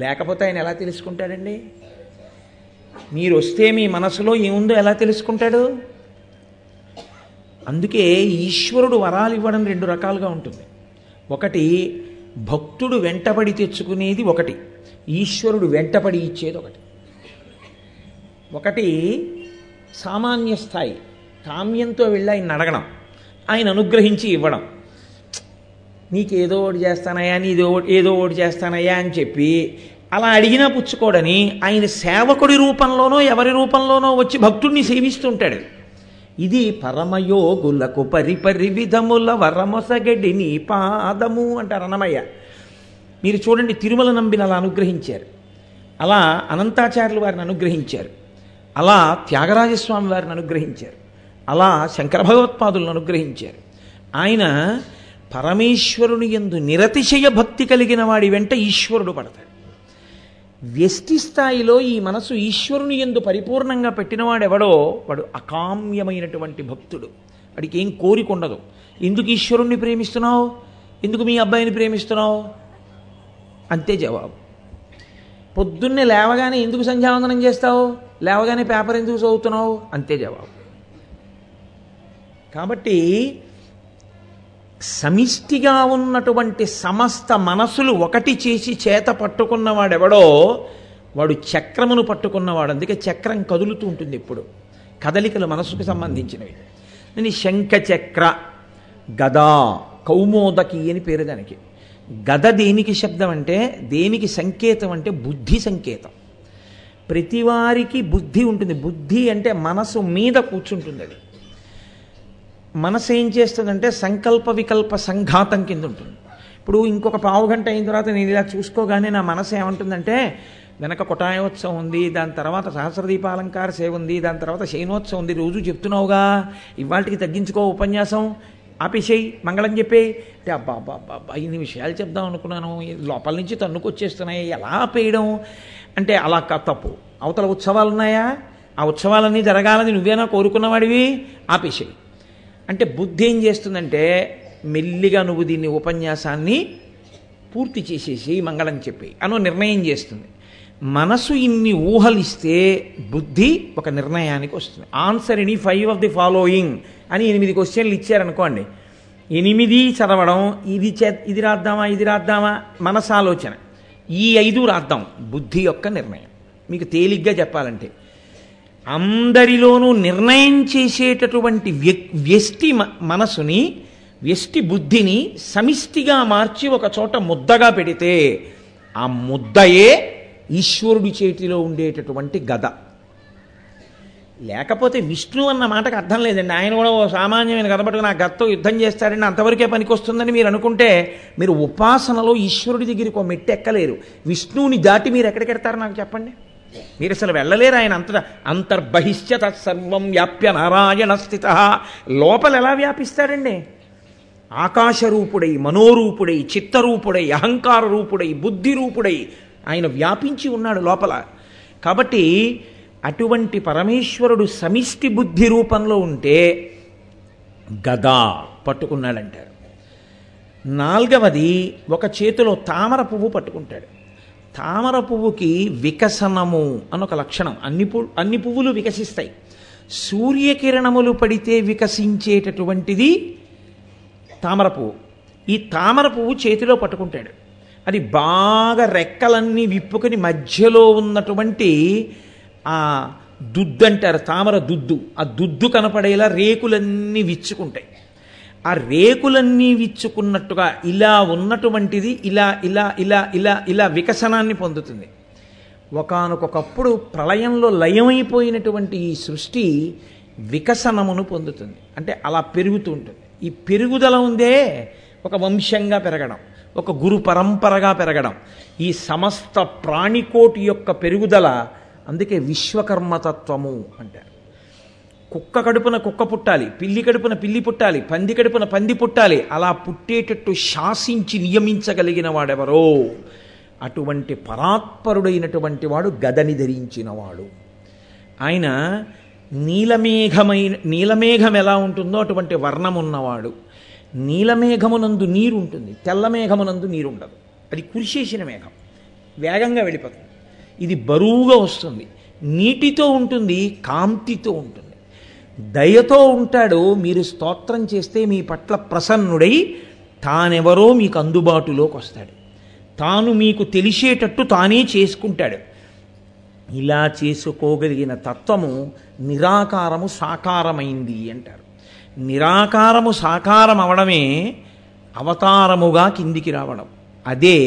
లేకపోతే ఆయన ఎలా తెలుసుకుంటాడండి మీరు వస్తే మీ మనసులో ఏముందో ఎలా తెలుసుకుంటాడు అందుకే ఈశ్వరుడు వరాలు ఇవ్వడం రెండు రకాలుగా ఉంటుంది ఒకటి భక్తుడు వెంటబడి తెచ్చుకునేది ఒకటి ఈశ్వరుడు వెంటపడి ఇచ్చేది ఒకటి ఒకటి సామాన్య స్థాయి కామ్యంతో వెళ్ళి ఆయన అడగడం ఆయన అనుగ్రహించి ఇవ్వడం నీకేదో ఒకటి చేస్తానయ్యా నీదో ఏదో ఒకటి చేస్తానయ్యా అని చెప్పి అలా అడిగినా పుచ్చుకోడని ఆయన సేవకుడి రూపంలోనో ఎవరి రూపంలోనో వచ్చి భక్తుడిని సేవిస్తుంటాడు ఇది పరమయోగులకు పరిపరి విధముల వరమొసగడి నీ పాదము అంటారు అన్నమయ్య మీరు చూడండి తిరుమల నంబిని అలా అనుగ్రహించారు అలా అనంతాచార్యులు వారిని అనుగ్రహించారు అలా త్యాగరాజస్వామి వారిని అనుగ్రహించారు అలా శంకర భగవత్పాదులను అనుగ్రహించారు ఆయన పరమేశ్వరుని ఎందు నిరతిశయ భక్తి కలిగిన వాడి వెంట ఈశ్వరుడు పడతాడు వ్యష్టి స్థాయిలో ఈ మనసు ఈశ్వరుని ఎందు పరిపూర్ణంగా పెట్టినవాడెవడో వాడు అకామ్యమైనటువంటి భక్తుడు వాడికి ఏం కోరిక ఉండదు ఎందుకు ఈశ్వరుణ్ణి ప్రేమిస్తున్నావు ఎందుకు మీ అబ్బాయిని ప్రేమిస్తున్నావు అంతే జవాబు పొద్దున్నే లేవగానే ఎందుకు సంధ్యావందనం చేస్తావు లేవగానే పేపర్ ఎందుకు చదువుతున్నావు అంతే జవాబు కాబట్టి సమిష్టిగా ఉన్నటువంటి సమస్త మనసులు ఒకటి చేసి చేత పట్టుకున్నవాడెవడో వాడు చక్రమును పట్టుకున్నవాడు అందుకే చక్రం కదులుతూ ఉంటుంది ఎప్పుడు కదలికలు మనసుకు సంబంధించినవి నేను శంఖచక్ర గదా కౌమోదకి అని పేరు దానికి గద దేనికి శబ్దం అంటే దేనికి సంకేతం అంటే బుద్ధి సంకేతం ప్రతివారికి బుద్ధి ఉంటుంది బుద్ధి అంటే మనసు మీద కూర్చుంటుంది అది మనసు ఏం చేస్తుందంటే సంకల్ప వికల్ప సంఘాతం కింద ఉంటుంది ఇప్పుడు ఇంకొక పావు గంట అయిన తర్వాత నేను ఇలా చూసుకోగానే నా మనసు ఏమంటుందంటే వెనక కొటాయోత్సవం ఉంది దాని తర్వాత సహస్రదీపాలంకార సేవ ఉంది దాని తర్వాత శయనోత్సవం ఉంది రోజు చెప్తున్నావుగా ఇవాటికి తగ్గించుకో ఉపన్యాసం ఆపేసేయి మంగళం చెప్పే అంటే అబ్బా అబ్బా అబ్బా ఇన్ని విషయాలు చెప్దాం అనుకున్నాను లోపల నుంచి తన్నుకొచ్చేస్తున్నాయి ఎలా పేయడం అంటే అలా తప్పు అవతల ఉత్సవాలు ఉన్నాయా ఆ ఉత్సవాలన్నీ జరగాలని నువ్వేనా కోరుకున్నవాడివి ఆపేసేయి అంటే బుద్ధి ఏం చేస్తుందంటే మెల్లిగా నువ్వు దీన్ని ఉపన్యాసాన్ని పూర్తి చేసేసి మంగళం చెప్పి అను నిర్ణయం చేస్తుంది మనసు ఇన్ని ఊహలిస్తే బుద్ధి ఒక నిర్ణయానికి వస్తుంది answer any five of the following అని ఎనిమిది క్వశ్చన్లు ఇచ్చారనుకోండి ఎనిమిది చదవడం ఇది చే ఇది రాద్దామా ఇది రాద్దామా ఆలోచన ఈ ఐదు రాద్దాం బుద్ధి యొక్క నిర్ణయం మీకు తేలిగ్గా చెప్పాలంటే అందరిలోనూ నిర్ణయం చేసేటటువంటి వ్యష్టి మనసుని వ్యష్టి బుద్ధిని సమిష్టిగా మార్చి ఒక చోట ముద్దగా పెడితే ఆ ముద్దయే ఈశ్వరుడి చేతిలో ఉండేటటువంటి గద లేకపోతే విష్ణు అన్న మాటకు అర్థం లేదండి ఆయన కూడా ఓ సామాన్యమైన పట్టుకుని నా గత్తో యుద్ధం చేస్తారండి అంతవరకే పనికొస్తుందని మీరు అనుకుంటే మీరు ఉపాసనలో ఈశ్వరుడి దగ్గరికి ఒక మెట్టు ఎక్కలేరు విష్ణువుని దాటి మీరు ఎక్కడికెడతారు నాకు చెప్పండి మీరు అసలు వెళ్ళలేరు ఆయన అంత అంతర్బహిష్ట తత్సర్వం వ్యాప్య నారాయణ స్థిత లోపల ఎలా వ్యాపిస్తాడండి ఆకాశరూపుడై మనోరూపుడై చిత్తరూపుడై అహంకార రూపుడై బుద్ధి రూపుడై ఆయన వ్యాపించి ఉన్నాడు లోపల కాబట్టి అటువంటి పరమేశ్వరుడు సమిష్టి బుద్ధి రూపంలో ఉంటే గదా పట్టుకున్నాడంటారు నాల్గవది ఒక చేతిలో తామర పువ్వు పట్టుకుంటాడు తామర పువ్వుకి వికసనము అనొక లక్షణం అన్ని పు అన్ని పువ్వులు వికసిస్తాయి సూర్యకిరణములు పడితే వికసించేటటువంటిది తామర పువ్వు ఈ తామర పువ్వు చేతిలో పట్టుకుంటాడు అది బాగా రెక్కలన్నీ విప్పుకొని మధ్యలో ఉన్నటువంటి ఆ దుద్దు అంటారు తామర దుద్దు ఆ దుద్దు కనపడేలా రేకులన్నీ విచ్చుకుంటాయి ఆ రేకులన్నీ విచ్చుకున్నట్టుగా ఇలా ఉన్నటువంటిది ఇలా ఇలా ఇలా ఇలా ఇలా వికసనాన్ని పొందుతుంది ఒకనకొకప్పుడు ప్రళయంలో లయమైపోయినటువంటి ఈ సృష్టి వికసనమును పొందుతుంది అంటే అలా పెరుగుతూ ఉంటుంది ఈ పెరుగుదల ఉందే ఒక వంశంగా పెరగడం ఒక గురు పరంపరగా పెరగడం ఈ సమస్త ప్రాణికోటి యొక్క పెరుగుదల అందుకే విశ్వకర్మతత్వము అంటారు కుక్క కడుపున కుక్క పుట్టాలి పిల్లి కడుపున పిల్లి పుట్టాలి పంది కడుపున పంది పుట్టాలి అలా పుట్టేటట్టు శాసించి నియమించగలిగిన వాడెవరో అటువంటి పరాత్పరుడైనటువంటి వాడు గదని ధరించినవాడు ఆయన నీలమేఘమైన నీలమేఘం ఎలా ఉంటుందో అటువంటి వర్ణం ఉన్నవాడు నీలమేఘమునందు నీరు ఉంటుంది తెల్లమేఘమునందు నీరు ఉండదు అది కురిసేసిన మేఘం వేగంగా వెళ్ళిపోతుంది ఇది బరువుగా వస్తుంది నీటితో ఉంటుంది కాంతితో ఉంటుంది దయతో ఉంటాడు మీరు స్తోత్రం చేస్తే మీ పట్ల ప్రసన్నుడై తానెవరో మీకు అందుబాటులోకి వస్తాడు తాను మీకు తెలిసేటట్టు తానే చేసుకుంటాడు ఇలా చేసుకోగలిగిన తత్వము నిరాకారము సాకారమైంది అంటారు నిరాకారము సాకారం అవడమే అవతారముగా కిందికి రావడం అదే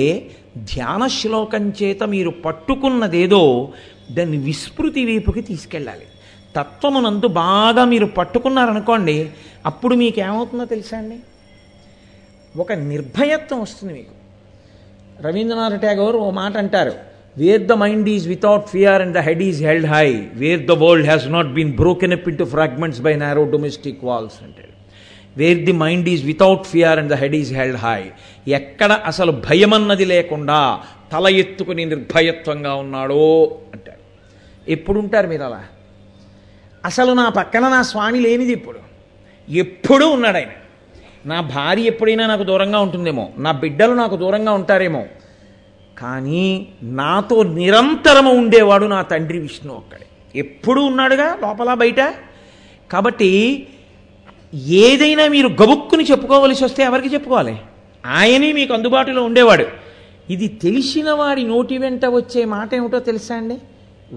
ధ్యాన శ్లోకం చేత మీరు పట్టుకున్నదేదో దాన్ని విస్మృతి వైపుకి తీసుకెళ్ళాలి తత్వమునందు బాగా మీరు పట్టుకున్నారనుకోండి అప్పుడు మీకు ఏమవుతుందో తెలుసా అండి ఒక నిర్భయత్వం వస్తుంది మీకు రవీంద్రనాథ్ ట్యాగోర్ ఓ మాట అంటారు where the mind is without fear and the head is held high where the world has not been broken up to fragments by narrow domestic walls అంటే where the mind is without fear and the head is held high ఎక్కడ అసలు భయమన్నది లేకుండా తల ఎత్తుకుని నిర్భయత్వంగా ఉన్నాడో అంటాడు ఎప్పుడుంటారు మీరు అలా అసలు నా పక్కన నా స్వామి లేనిది ఇప్పుడు ఎప్పుడూ ఉన్నాడు ఆయన నా భార్య ఎప్పుడైనా నాకు దూరంగా ఉంటుందేమో నా బిడ్డలు నాకు దూరంగా ఉంటారేమో కానీ నాతో నిరంతరము ఉండేవాడు నా తండ్రి విష్ణు ఒక్కడే ఎప్పుడూ ఉన్నాడుగా లోపల బయట కాబట్టి ఏదైనా మీరు గబుక్కుని చెప్పుకోవలసి వస్తే ఎవరికి చెప్పుకోవాలి ఆయనే మీకు అందుబాటులో ఉండేవాడు ఇది తెలిసిన వారి నోటి వెంట వచ్చే మాట ఏమిటో తెలుసా అండి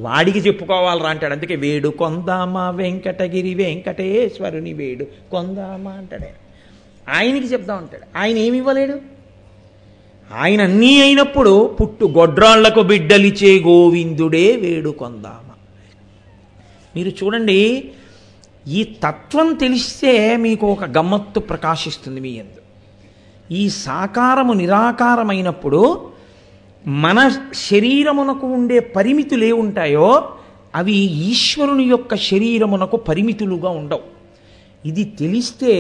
వాడికి చెప్పుకోవాలరా అంటాడు అందుకే వేడు కొందామా వెంకటగిరి వెంకటేశ్వరుని వేడు కొందామా అంటాడు ఆయనకి చెప్దాం అంటాడు ఆయన ఏమి ఇవ్వలేడు ఆయన అన్నీ అయినప్పుడు పుట్టు గొడ్రాళ్లకు బిడ్డలిచే గోవిందుడే వేడు కొందామా మీరు చూడండి ఈ తత్వం తెలిస్తే మీకు ఒక గమ్మత్తు ప్రకాశిస్తుంది మీ ఎందు ఈ సాకారము నిరాకారమైనప్పుడు మన శరీరమునకు ఉండే పరిమితులు ఏ ఉంటాయో అవి ఈశ్వరుని యొక్క శరీరమునకు పరిమితులుగా ఉండవు ఇది తెలిస్తే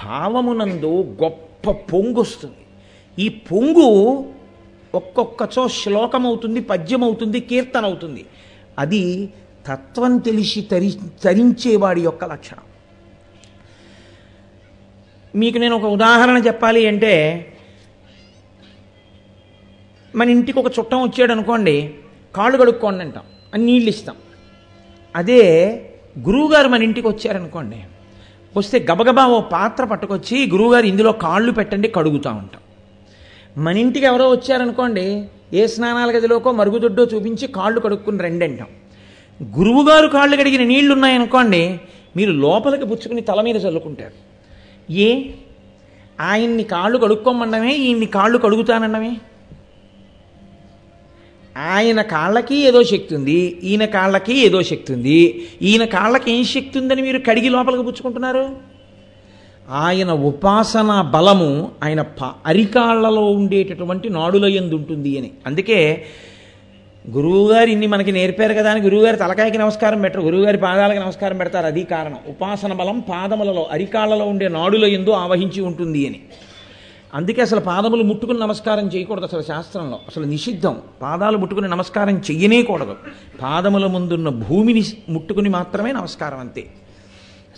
భావమునందు గొప్ప పొంగు వస్తుంది ఈ పొంగు ఒక్కొక్కచో శ్లోకమవుతుంది పద్యమవుతుంది కీర్తన అవుతుంది అది తత్వం తెలిసి తరి తరించేవాడి యొక్క లక్షణం మీకు నేను ఒక ఉదాహరణ చెప్పాలి అంటే మన ఇంటికి ఒక చుట్టం వచ్చాడు అనుకోండి కాళ్ళు కడుక్కోండి అంటాం అని నీళ్ళు ఇస్తాం అదే గురువుగారు మన ఇంటికి వచ్చారనుకోండి వస్తే గబగబా ఓ పాత్ర పట్టుకొచ్చి గురువుగారు ఇందులో కాళ్ళు పెట్టండి కడుగుతూ ఉంటాం మన ఇంటికి ఎవరో వచ్చారనుకోండి ఏ స్నానాల గదిలోకో మరుగుదొడ్డో చూపించి కాళ్ళు కడుక్కుని రండి అంటాం గురువుగారు కాళ్ళు కడిగిన నీళ్లు ఉన్నాయనుకోండి మీరు లోపలికి పుచ్చుకుని తల మీద చల్లుకుంటారు ఏ ఆయన్ని కాళ్ళు కడుక్కోమండమే ఈయన్ని కాళ్ళు కడుగుతానడమే ఆయన కాళ్ళకి ఏదో శక్తి ఉంది ఈయన కాళ్ళకి ఏదో శక్తి ఉంది ఈయన కాళ్ళకి ఏం శక్తి ఉందని మీరు కడిగి లోపలికి పుచ్చుకుంటున్నారు ఆయన ఉపాసన బలము ఆయన ప అరికాళ్లలో ఉండేటటువంటి నాడుల ఎందు ఉంటుంది అని అందుకే గురువుగారు ఇన్ని మనకి నేర్పారు కదా అని గురువుగారి తలకాయకి నమస్కారం పెట్టరు గురువుగారి పాదాలకి నమస్కారం పెడతారు అది కారణం ఉపాసన బలం పాదములలో అరికాళ్లలో ఉండే నాడుల ఎందు ఆవహించి ఉంటుంది అని అందుకే అసలు పాదములు ముట్టుకుని నమస్కారం చేయకూడదు అసలు శాస్త్రంలో అసలు నిషిద్ధం పాదాలు ముట్టుకుని నమస్కారం చెయ్యనేకూడదు పాదముల ముందున్న భూమిని ముట్టుకుని మాత్రమే నమస్కారం అంతే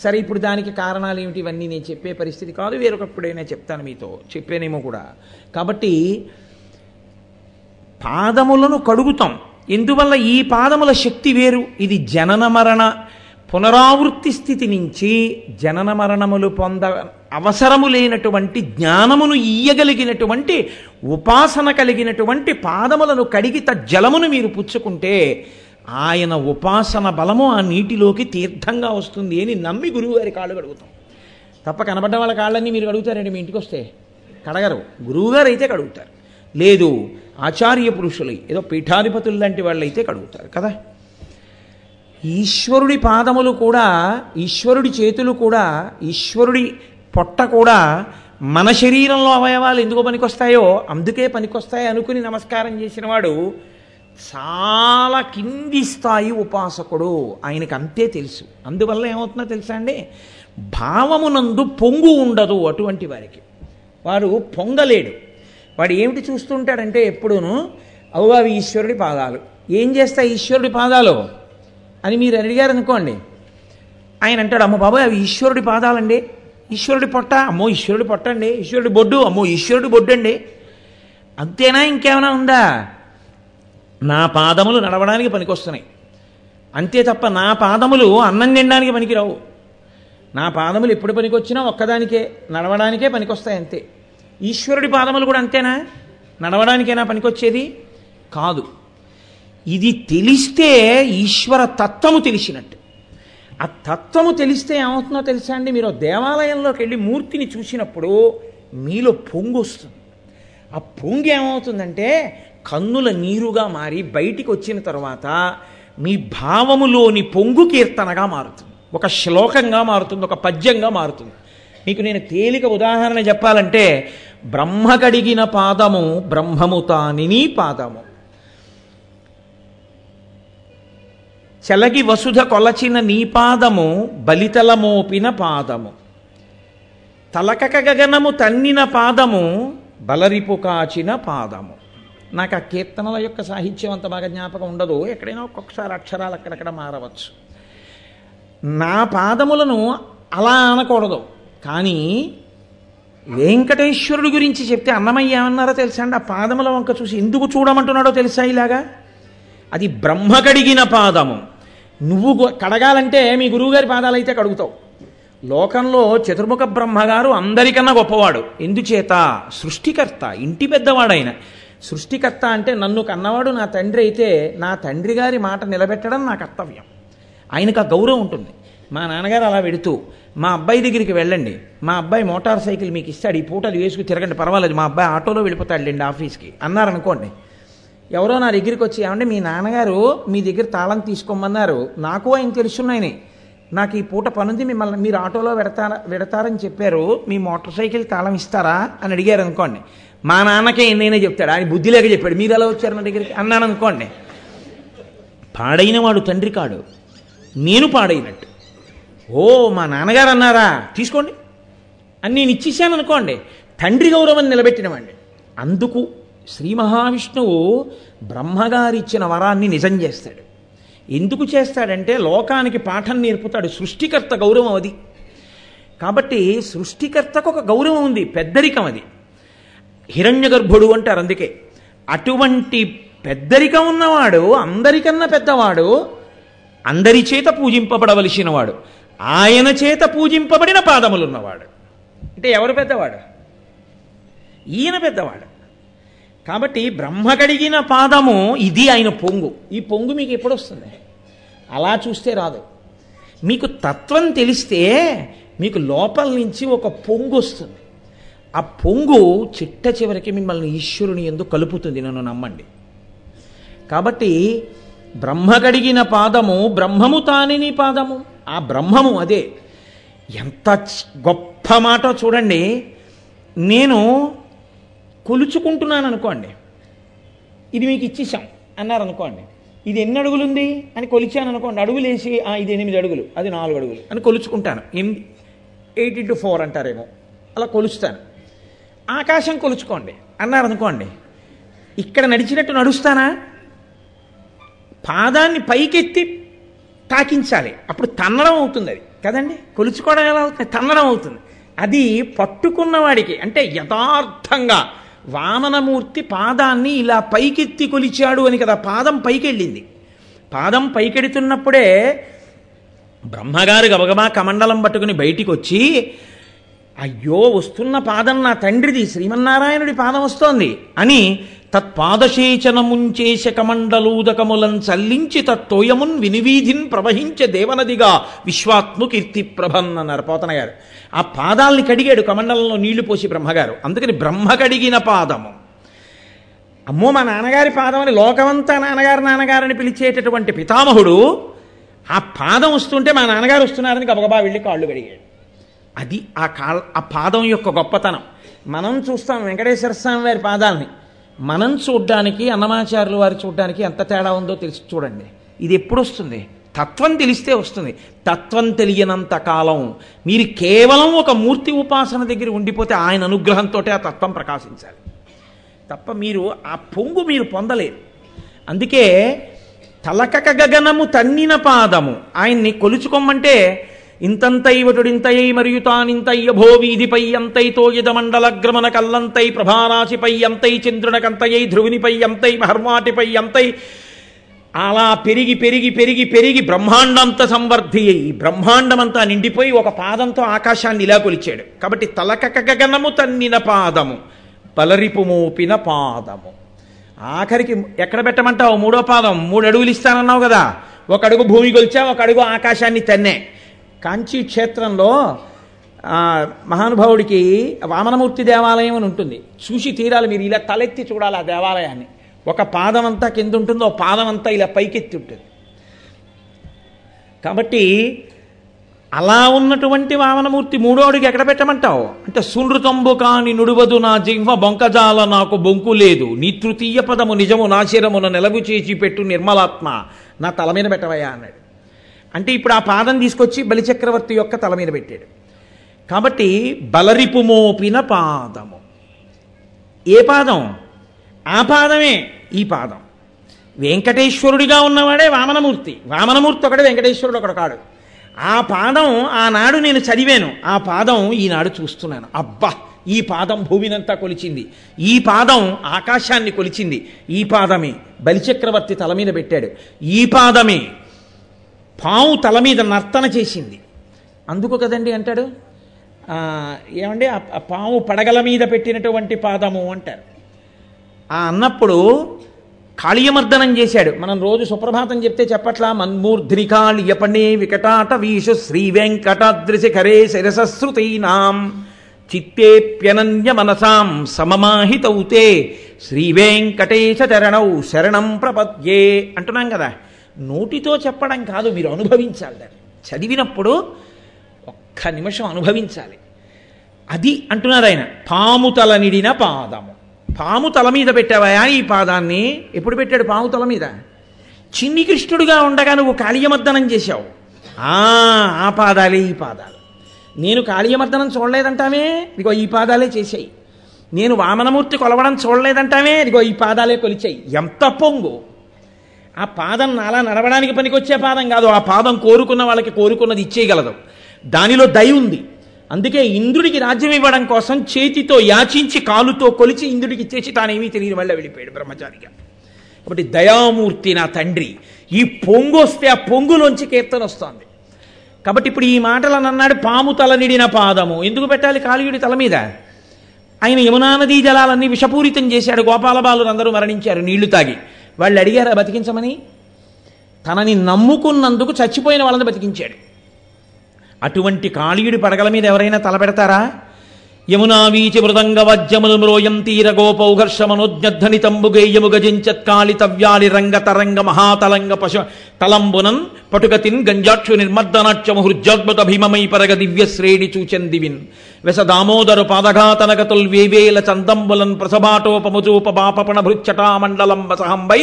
సరే ఇప్పుడు దానికి కారణాలు ఏమిటి ఇవన్నీ నేను చెప్పే పరిస్థితి కాదు వేరొకప్పుడైనా చెప్తాను మీతో చెప్పానేమో కూడా కాబట్టి పాదములను కడుగుతాం ఎందువల్ల ఈ పాదముల శక్తి వేరు ఇది జనన మరణ పునరావృత్తి స్థితి నుంచి జనన మరణములు పొంద అవసరము లేనటువంటి జ్ఞానమును ఇయ్యగలిగినటువంటి ఉపాసన కలిగినటువంటి పాదములను కడిగి జలమును మీరు పుచ్చుకుంటే ఆయన ఉపాసన బలము ఆ నీటిలోకి తీర్థంగా వస్తుంది అని నమ్మి గురువుగారి కాళ్ళు కడుగుతాం తప్ప కనబడ్డ వాళ్ళ కాళ్ళన్నీ మీరు కడుగుతారండి మీ ఇంటికి వస్తే కడగరు గురువుగారు అయితే కడుగుతారు లేదు ఆచార్య పురుషులు ఏదో పీఠాధిపతులు లాంటి వాళ్ళు అయితే కడుగుతారు కదా ఈశ్వరుడి పాదములు కూడా ఈశ్వరుడి చేతులు కూడా ఈశ్వరుడి పొట్ట కూడా మన శరీరంలో అవయవాలు ఎందుకు పనికొస్తాయో అందుకే పనికొస్తాయి అనుకుని నమస్కారం చేసినవాడు చాలా కింది స్థాయి ఉపాసకుడు ఆయనకు అంతే తెలుసు అందువల్ల ఏమవుతుందో తెలుసా అండి భావమునందు పొంగు ఉండదు అటువంటి వారికి వాడు పొంగలేడు వాడు ఏమిటి చూస్తుంటాడంటే ఎప్పుడూను అవి ఈశ్వరుడి పాదాలు ఏం చేస్తాయి ఈశ్వరుడి పాదాలు అని మీరు అడిగారు అనుకోండి ఆయన అంటాడు అమ్మ బాబాయ్ అవి ఈశ్వరుడి పాదాలండి ఈశ్వరుడి పొట్ట అమ్మో ఈశ్వరుడి పొట్ట అండి ఈశ్వరుడి బొడ్డు అమ్మో ఈశ్వరుడి బొడ్డు అండి అంతేనా ఇంకేమైనా ఉందా నా పాదములు నడవడానికి పనికొస్తున్నాయి అంతే తప్ప నా పాదములు అన్నం తినడానికి పనికిరావు నా పాదములు ఎప్పుడు పనికొచ్చినా ఒక్కదానికే నడవడానికే పనికొస్తాయి అంతే ఈశ్వరుడి పాదములు కూడా అంతేనా పనికి పనికొచ్చేది కాదు ఇది తెలిస్తే ఈశ్వర తత్వము తెలిసినట్టు ఆ తత్వము తెలిస్తే ఏమవుతుందో తెలుసా అండి మీరు దేవాలయంలోకి వెళ్ళి మూర్తిని చూసినప్పుడు మీలో పొంగు వస్తుంది ఆ పొంగు ఏమవుతుందంటే కన్నుల నీరుగా మారి బయటికి వచ్చిన తర్వాత మీ భావములోని పొంగు కీర్తనగా మారుతుంది ఒక శ్లోకంగా మారుతుంది ఒక పద్యంగా మారుతుంది మీకు నేను తేలిక ఉదాహరణ చెప్పాలంటే బ్రహ్మ కడిగిన పాదము బ్రహ్మము తానిని పాదము చెలగి వసుధ కొలచిన నీ పాదము బలితలమోపిన పాదము తలకక గగనము తన్నిన పాదము బలరిపు కాచిన పాదము నాకు ఆ కీర్తనల యొక్క సాహిత్యం అంత బాగా జ్ఞాపకం ఉండదు ఎక్కడైనా ఒక్కొక్కసారి అక్షరాలు అక్కడక్కడ మారవచ్చు నా పాదములను అలా అనకూడదు కానీ వెంకటేశ్వరుడు గురించి చెప్తే అన్నమయ్య ఏమన్నారో తెలుసా అండి ఆ పాదముల వంక చూసి ఎందుకు చూడమంటున్నాడో తెలుసా ఇలాగా అది బ్రహ్మ కడిగిన పాదము నువ్వు కడగాలంటే మీ గురువుగారి పాదాలు అయితే కడుగుతావు లోకంలో చతుర్ముఖ బ్రహ్మగారు అందరికన్నా గొప్పవాడు ఎందుచేత సృష్టికర్త ఇంటి పెద్దవాడైన సృష్టికర్త అంటే నన్ను కన్నవాడు నా తండ్రి అయితే నా తండ్రి గారి మాట నిలబెట్టడం నా కర్తవ్యం ఆయనకు ఆ గౌరవం ఉంటుంది మా నాన్నగారు అలా పెడుతూ మా అబ్బాయి దగ్గరికి వెళ్ళండి మా అబ్బాయి మోటార్ సైకిల్ మీకు ఇస్తాడు ఈ పూటలు వేసుకుని తిరగండి పర్వాలేదు మా అబ్బాయి ఆటోలో వెళ్ళిపోతాడు లేండి ఆఫీస్కి అన్నారనుకోండి ఎవరో నా దగ్గరికి వచ్చి ఏమంటే మీ నాన్నగారు మీ దగ్గర తాళం తీసుకోమన్నారు నాకు ఆయన తెలుసున్నాయని నాకు ఈ పూట పనుంది మిమ్మల్ని మీరు ఆటోలో పెడతారా పెడతారని చెప్పారు మీ మోటార్ సైకిల్ తాళం ఇస్తారా అని అడిగారు అనుకోండి మా నాన్నకే ఎన్నైనా చెప్తాడు ఆయన బుద్ధి లేక చెప్పాడు మీరు ఎలా వచ్చారు నా దగ్గరికి అన్నాను అనుకోండి పాడైన వాడు తండ్రి కాడు నేను పాడైనట్టు ఓ మా నాన్నగారు అన్నారా తీసుకోండి అని నేను ఇచ్చేసాను అనుకోండి తండ్రి గౌరవం నిలబెట్టినవండి అందుకు శ్రీ మహావిష్ణువు బ్రహ్మగారిచ్చిన వరాన్ని నిజం చేస్తాడు ఎందుకు చేస్తాడంటే లోకానికి పాఠం నేర్పుతాడు సృష్టికర్త గౌరవం అది కాబట్టి సృష్టికర్తకు ఒక గౌరవం ఉంది పెద్దరికం అది హిరణ్య గర్భుడు అంటారు అందుకే అటువంటి పెద్దరికం ఉన్నవాడు అందరికన్నా పెద్దవాడు అందరి చేత పూజింపబడవలసిన వాడు ఆయన చేత పూజింపబడిన పాదములున్నవాడు అంటే ఎవరు పెద్దవాడు ఈయన పెద్దవాడు కాబట్టి బ్రహ్మ కడిగిన పాదము ఇది ఆయన పొంగు ఈ పొంగు మీకు ఎప్పుడు వస్తుంది అలా చూస్తే రాదు మీకు తత్వం తెలిస్తే మీకు లోపల నుంచి ఒక పొంగు వస్తుంది ఆ పొంగు చిట్ట చివరికి మిమ్మల్ని ఈశ్వరుని ఎందు కలుపుతుంది నన్ను నమ్మండి కాబట్టి బ్రహ్మ కడిగిన పాదము బ్రహ్మము తానిని పాదము ఆ బ్రహ్మము అదే ఎంత గొప్ప మాట చూడండి నేను కొలుచుకుంటున్నాను అనుకోండి ఇది మీకు ఇచ్చేసాం అన్నారు అనుకోండి ఇది ఎన్ని అడుగులు ఉంది అని కొలిచాను అనుకోండి అడుగులేసి ఇది ఎనిమిది అడుగులు అది నాలుగు అడుగులు అని కొలుచుకుంటాను ఎనిమిది ఎయిట్ ఇంటూ ఫోర్ అంటారేమో అలా కొలుస్తాను ఆకాశం కొలుచుకోండి అన్నారు అనుకోండి ఇక్కడ నడిచినట్టు నడుస్తానా పాదాన్ని పైకెత్తి తాకించాలి అప్పుడు తన్నడం అవుతుంది అది కదండి కొలుచుకోవడం ఎలా అవుతుంది తన్నడం అవుతుంది అది పట్టుకున్నవాడికి అంటే యథార్థంగా వామనమూర్తి పాదాన్ని ఇలా పైకెత్తి కొలిచాడు అని కదా పాదం పైకెళ్ళింది పాదం పైకెడుతున్నప్పుడే బ్రహ్మగారు గబగబా కమండలం పట్టుకుని బయటికి వచ్చి అయ్యో వస్తున్న పాదం నా తండ్రిది శ్రీమన్నారాయణుడి పాదం వస్తోంది అని తత్పాదశేచనముంచేశకమండలూదకములం చల్లించి తత్తోయమున్ వినివీధిన్ ప్రవహించే దేవనదిగా విశ్వాత్ము కీర్తి ప్రభన్నన్నారు పోతనగారు ఆ పాదాల్ని కడిగాడు కమండలంలో నీళ్లు పోసి బ్రహ్మగారు అందుకని బ్రహ్మ కడిగిన పాదము అమ్మో మా నాన్నగారి పాదమని లోకమంతా నాన్నగారు నాన్నగారని పిలిచేటటువంటి పితామహుడు ఆ పాదం వస్తుంటే మా నాన్నగారు వస్తున్నారని గబగబా వెళ్ళి కాళ్ళు కడిగాడు అది ఆ కాళ్ళ ఆ పాదం యొక్క గొప్పతనం మనం చూస్తాం వెంకటేశ్వర స్వామి వారి పాదాలని మనం చూడ్డానికి అన్నమాచారులు వారు చూడడానికి ఎంత తేడా ఉందో తెలిసి చూడండి ఇది ఎప్పుడు వస్తుంది తత్వం తెలిస్తే వస్తుంది తత్వం తెలియనంత కాలం మీరు కేవలం ఒక మూర్తి ఉపాసన దగ్గర ఉండిపోతే ఆయన అనుగ్రహంతో ఆ తత్వం ప్రకాశించాలి తప్ప మీరు ఆ పొంగు మీరు పొందలేరు అందుకే తలకక గగనము తన్నిన పాదము ఆయన్ని కొలుచుకోమంటే ఇంతంతై వటుడింతయై మరియు తానింతయ్య అంతై వీధిపై మండల గ్రమణ కల్లంతై ప్రభారాశిపై అంతై చంద్రునకంతయై ధ్రువునిపై అంతై మహర్వాటిపై అంతై అలా పెరిగి పెరిగి పెరిగి పెరిగి బ్రహ్మాండంత సంవర్ధి అయి బ్రహ్మాండమంతా నిండిపోయి ఒక పాదంతో ఆకాశాన్ని ఇలా కొలిచాడు కాబట్టి తలకక గగనము తన్నిన పాదము పలరిపు మోపిన పాదము ఆఖరికి ఎక్కడ పెట్టమంటావు మూడో పాదం మూడు అడుగులు ఇస్తానన్నావు కదా ఒక అడుగు భూమి కొలిచా ఒక అడుగు ఆకాశాన్ని తన్నే కాంచీ క్షేత్రంలో మహానుభావుడికి వామనమూర్తి దేవాలయం అని ఉంటుంది చూసి తీరాలి మీరు ఇలా తలెత్తి చూడాలి ఆ దేవాలయాన్ని ఒక పాదం అంతా కింద ఉంటుంది ఒక పాదం అంతా ఇలా పైకెత్తి ఉంటుంది కాబట్టి అలా ఉన్నటువంటి వామనమూర్తి మూడోడికి ఎక్కడ పెట్టమంటావు అంటే సునృతంబు కాని నుడువదు నా జింహ బొంకజాల నాకు బొంకు లేదు నీ తృతీయ పదము నిజము నాశీరమున నిలవు చేసి పెట్టు నిర్మలాత్మ నా తల మీద పెట్టవయ్యా అన్నాడు అంటే ఇప్పుడు ఆ పాదం తీసుకొచ్చి బలిచక్రవర్తి యొక్క తల మీద పెట్టాడు కాబట్టి బలరిపు మోపిన పాదము ఏ పాదం ఆ పాదమే ఈ పాదం వెంకటేశ్వరుడిగా ఉన్నవాడే వామనమూర్తి వామనమూర్తి ఒకడు వెంకటేశ్వరుడు ఒకడు కాడు ఆ పాదం ఆనాడు నేను చదివాను ఆ పాదం ఈనాడు చూస్తున్నాను అబ్బా ఈ పాదం భూమినంతా కొలిచింది ఈ పాదం ఆకాశాన్ని కొలిచింది ఈ పాదమే బలిచక్రవర్తి తల మీద పెట్టాడు ఈ పాదమే పావు తల మీద నర్తన చేసింది అందుకు కదండి అంటాడు ఏమండి ఆ పాము పడగల మీద పెట్టినటువంటి పాదము అంటారు ఆ అన్నప్పుడు కాళీయమర్దనం చేశాడు మనం రోజు సుప్రభాతం చెప్తే చెప్పట్లా మన్మూర్ధ్రికాళీయపణే వికటాట వీషు శ్రీ కరే శిరసశ్రుతీనాం చిత్తేప్యనన్య మనసాం సమమాహితౌతే శ్రీ చరణౌ శరణం ప్రపద్యే అంటున్నాం కదా నోటితో చెప్పడం కాదు మీరు అనుభవించాలి దాన్ని చదివినప్పుడు ఒక్క నిమిషం అనుభవించాలి అది అంటున్నారు ఆయన పాము తల నిడిన పాదము పాము తల మీద పెట్టావా ఈ పాదాన్ని ఎప్పుడు పెట్టాడు పాము తల మీద చిన్ని కృష్ణుడుగా ఉండగా నువ్వు కాళీయమర్దనం చేశావు ఆ పాదాలే ఈ పాదాలు నేను కాళీయమర్దనం చూడలేదంటామే ఇదిగో ఈ పాదాలే చేశాయి నేను వామనమూర్తి కొలవడం చూడలేదంటామే ఇదిగో ఈ పాదాలే కొలిచాయి ఎంత పొంగు ఆ పాదం అలా నడవడానికి పనికొచ్చే పాదం కాదు ఆ పాదం కోరుకున్న వాళ్ళకి కోరుకున్నది ఇచ్చేయగలదు దానిలో దయ ఉంది అందుకే ఇంద్రుడికి రాజ్యం ఇవ్వడం కోసం చేతితో యాచించి కాలుతో కొలిచి ఇంద్రుడికి ఇచ్చేసి తానేమీ తెలియని వల్ల వెళ్ళిపోయాడు బ్రహ్మచారిగా కాబట్టి దయామూర్తి నా తండ్రి ఈ పొంగు వస్తే ఆ పొంగులోంచి కీర్తన వస్తుంది కాబట్టి ఇప్పుడు ఈ మాటలను అన్నాడు పాము తలనిడిన పాదము ఎందుకు పెట్టాలి కాళీయుడి తల మీద ఆయన యమునా నదీ జలాలన్నీ విషపూరితం చేశాడు అందరూ మరణించారు నీళ్లు తాగి వాళ్ళు అడిగారా బతికించమని తనని నమ్ముకున్నందుకు చచ్చిపోయిన వాళ్ళని బతికించాడు అటువంటి కాళీయుడి పడగల మీద ఎవరైనా తలపెడతారా యమునా వీచి మృదంగ వజ్యములు మ్రోయం తీర గోపౌఘర్ష మనోజ్ఞధ్వని తంబుగేయము గజించత్ రంగ తరంగ మహాతలంగ పశు తలంబునన్ పటుకతిన్ గంజాక్షు నిర్మర్దనాట్యము హృజ్జాగ్మత భీమమై పరగ చూచెన్ దివిన్ వెస దామోదరు పాదఘాతనగతుల్ వేవేల చందంబులన్ ప్రసభాటోపముజూప బాపపణ భృచ్చటామండలం వసహంబై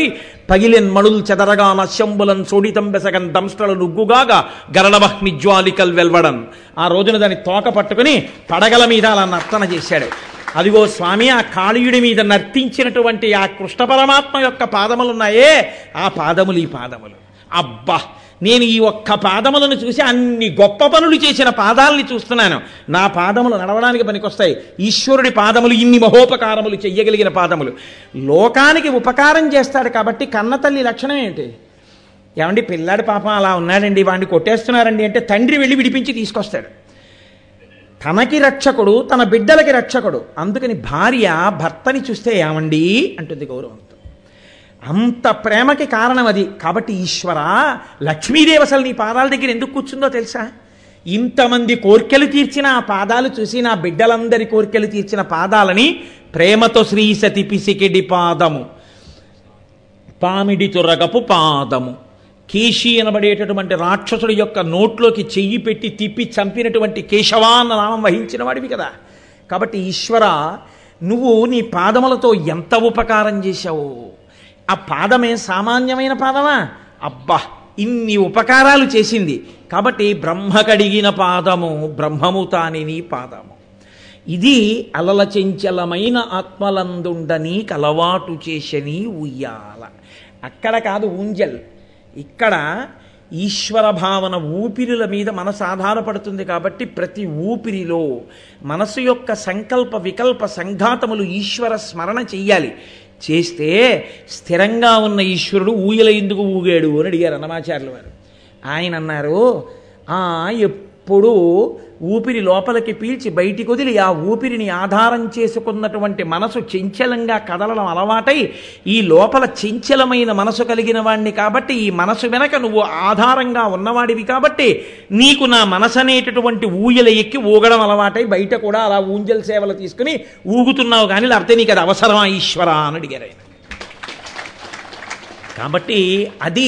పగిలిన్ మణుల్ చదరగా నశ్యంబులన్ సోడితం వెసగన్ దంస్టలు నుగ్గుగాగా గరళవహ్ని జ్వాలికల్ వెల్వడన్ ఆ రోజున దాన్ని తోక పట్టుకుని పడగల మీద అలా నర్తన చేశాడు అదిగో స్వామి ఆ కాళీయుడి మీద నర్తించినటువంటి ఆ కృష్ణ పరమాత్మ యొక్క పాదములున్నాయే ఆ పాదములు ఈ పాదములు అబ్బా నేను ఈ ఒక్క పాదములను చూసి అన్ని గొప్ప పనులు చేసిన పాదాలని చూస్తున్నాను నా పాదములు నడవడానికి పనికొస్తాయి ఈశ్వరుడి పాదములు ఇన్ని మహోపకారములు చెయ్యగలిగిన పాదములు లోకానికి ఉపకారం చేస్తాడు కాబట్టి కన్నతల్లి లక్షణం ఏంటి ఏమండి పిల్లాడి పాపం అలా ఉన్నాడండి వాడిని కొట్టేస్తున్నారండి అంటే తండ్రి వెళ్ళి విడిపించి తీసుకొస్తాడు తనకి రక్షకుడు తన బిడ్డలకి రక్షకుడు అందుకని భార్య భర్తని చూస్తే ఏమండి అంటుంది గౌరవంతో అంత ప్రేమకి కారణం అది కాబట్టి ఈశ్వర లక్ష్మీదేవి అసలు నీ పాదాల దగ్గర ఎందుకు కూర్చుందో తెలుసా ఇంతమంది కోర్కెలు తీర్చిన ఆ పాదాలు చూసి నా బిడ్డలందరి కోర్కెలు తీర్చిన పాదాలని ప్రేమతో శ్రీ సతి పిసికిడి పాదము పామిడి తురగపు పాదము కేశీ అనబడేటటువంటి రాక్షసుడి యొక్క నోట్లోకి చెయ్యి పెట్టి తిప్పి చంపినటువంటి కేశవాన్న అన్న నామం వహించిన వాడివి కదా కాబట్టి ఈశ్వర నువ్వు నీ పాదములతో ఎంత ఉపకారం చేశావు ఆ పాదమే సామాన్యమైన పాదమా అబ్బా ఇన్ని ఉపకారాలు చేసింది కాబట్టి బ్రహ్మ కడిగిన పాదము బ్రహ్మము తానిని పాదము ఇది అలలచంచలమైన ఆత్మలందుండని కలవాటు చేసని ఉయ్యాల అక్కడ కాదు ఊంజల్ ఇక్కడ ఈశ్వర భావన ఊపిరిల మీద మనసు ఆధారపడుతుంది కాబట్టి ప్రతి ఊపిరిలో మనసు యొక్క సంకల్ప వికల్ప సంఘాతములు ఈశ్వర స్మరణ చెయ్యాలి చేస్తే స్థిరంగా ఉన్న ఈశ్వరుడు ఊయల ఎందుకు ఊగాడు అని అడిగారు అన్నమాచార్యులు వారు ఆయన అన్నారు ఎప్పుడు ఎప్పుడు ఊపిరి లోపలికి పీల్చి బయటికి వదిలి ఆ ఊపిరిని ఆధారం చేసుకున్నటువంటి మనసు చంచలంగా కదలడం అలవాటై ఈ లోపల చంచలమైన మనసు కలిగిన వాణ్ణి కాబట్టి ఈ మనసు వెనక నువ్వు ఆధారంగా ఉన్నవాడివి కాబట్టి నీకు నా మనసు అనేటటువంటి ఊయల ఎక్కి ఊగడం అలవాటై బయట కూడా అలా ఊంజల సేవలు తీసుకుని ఊగుతున్నావు కానీ లేకపోతే నీకు అది అవసరమా ఈశ్వర అని అడిగారు ఆయన కాబట్టి అది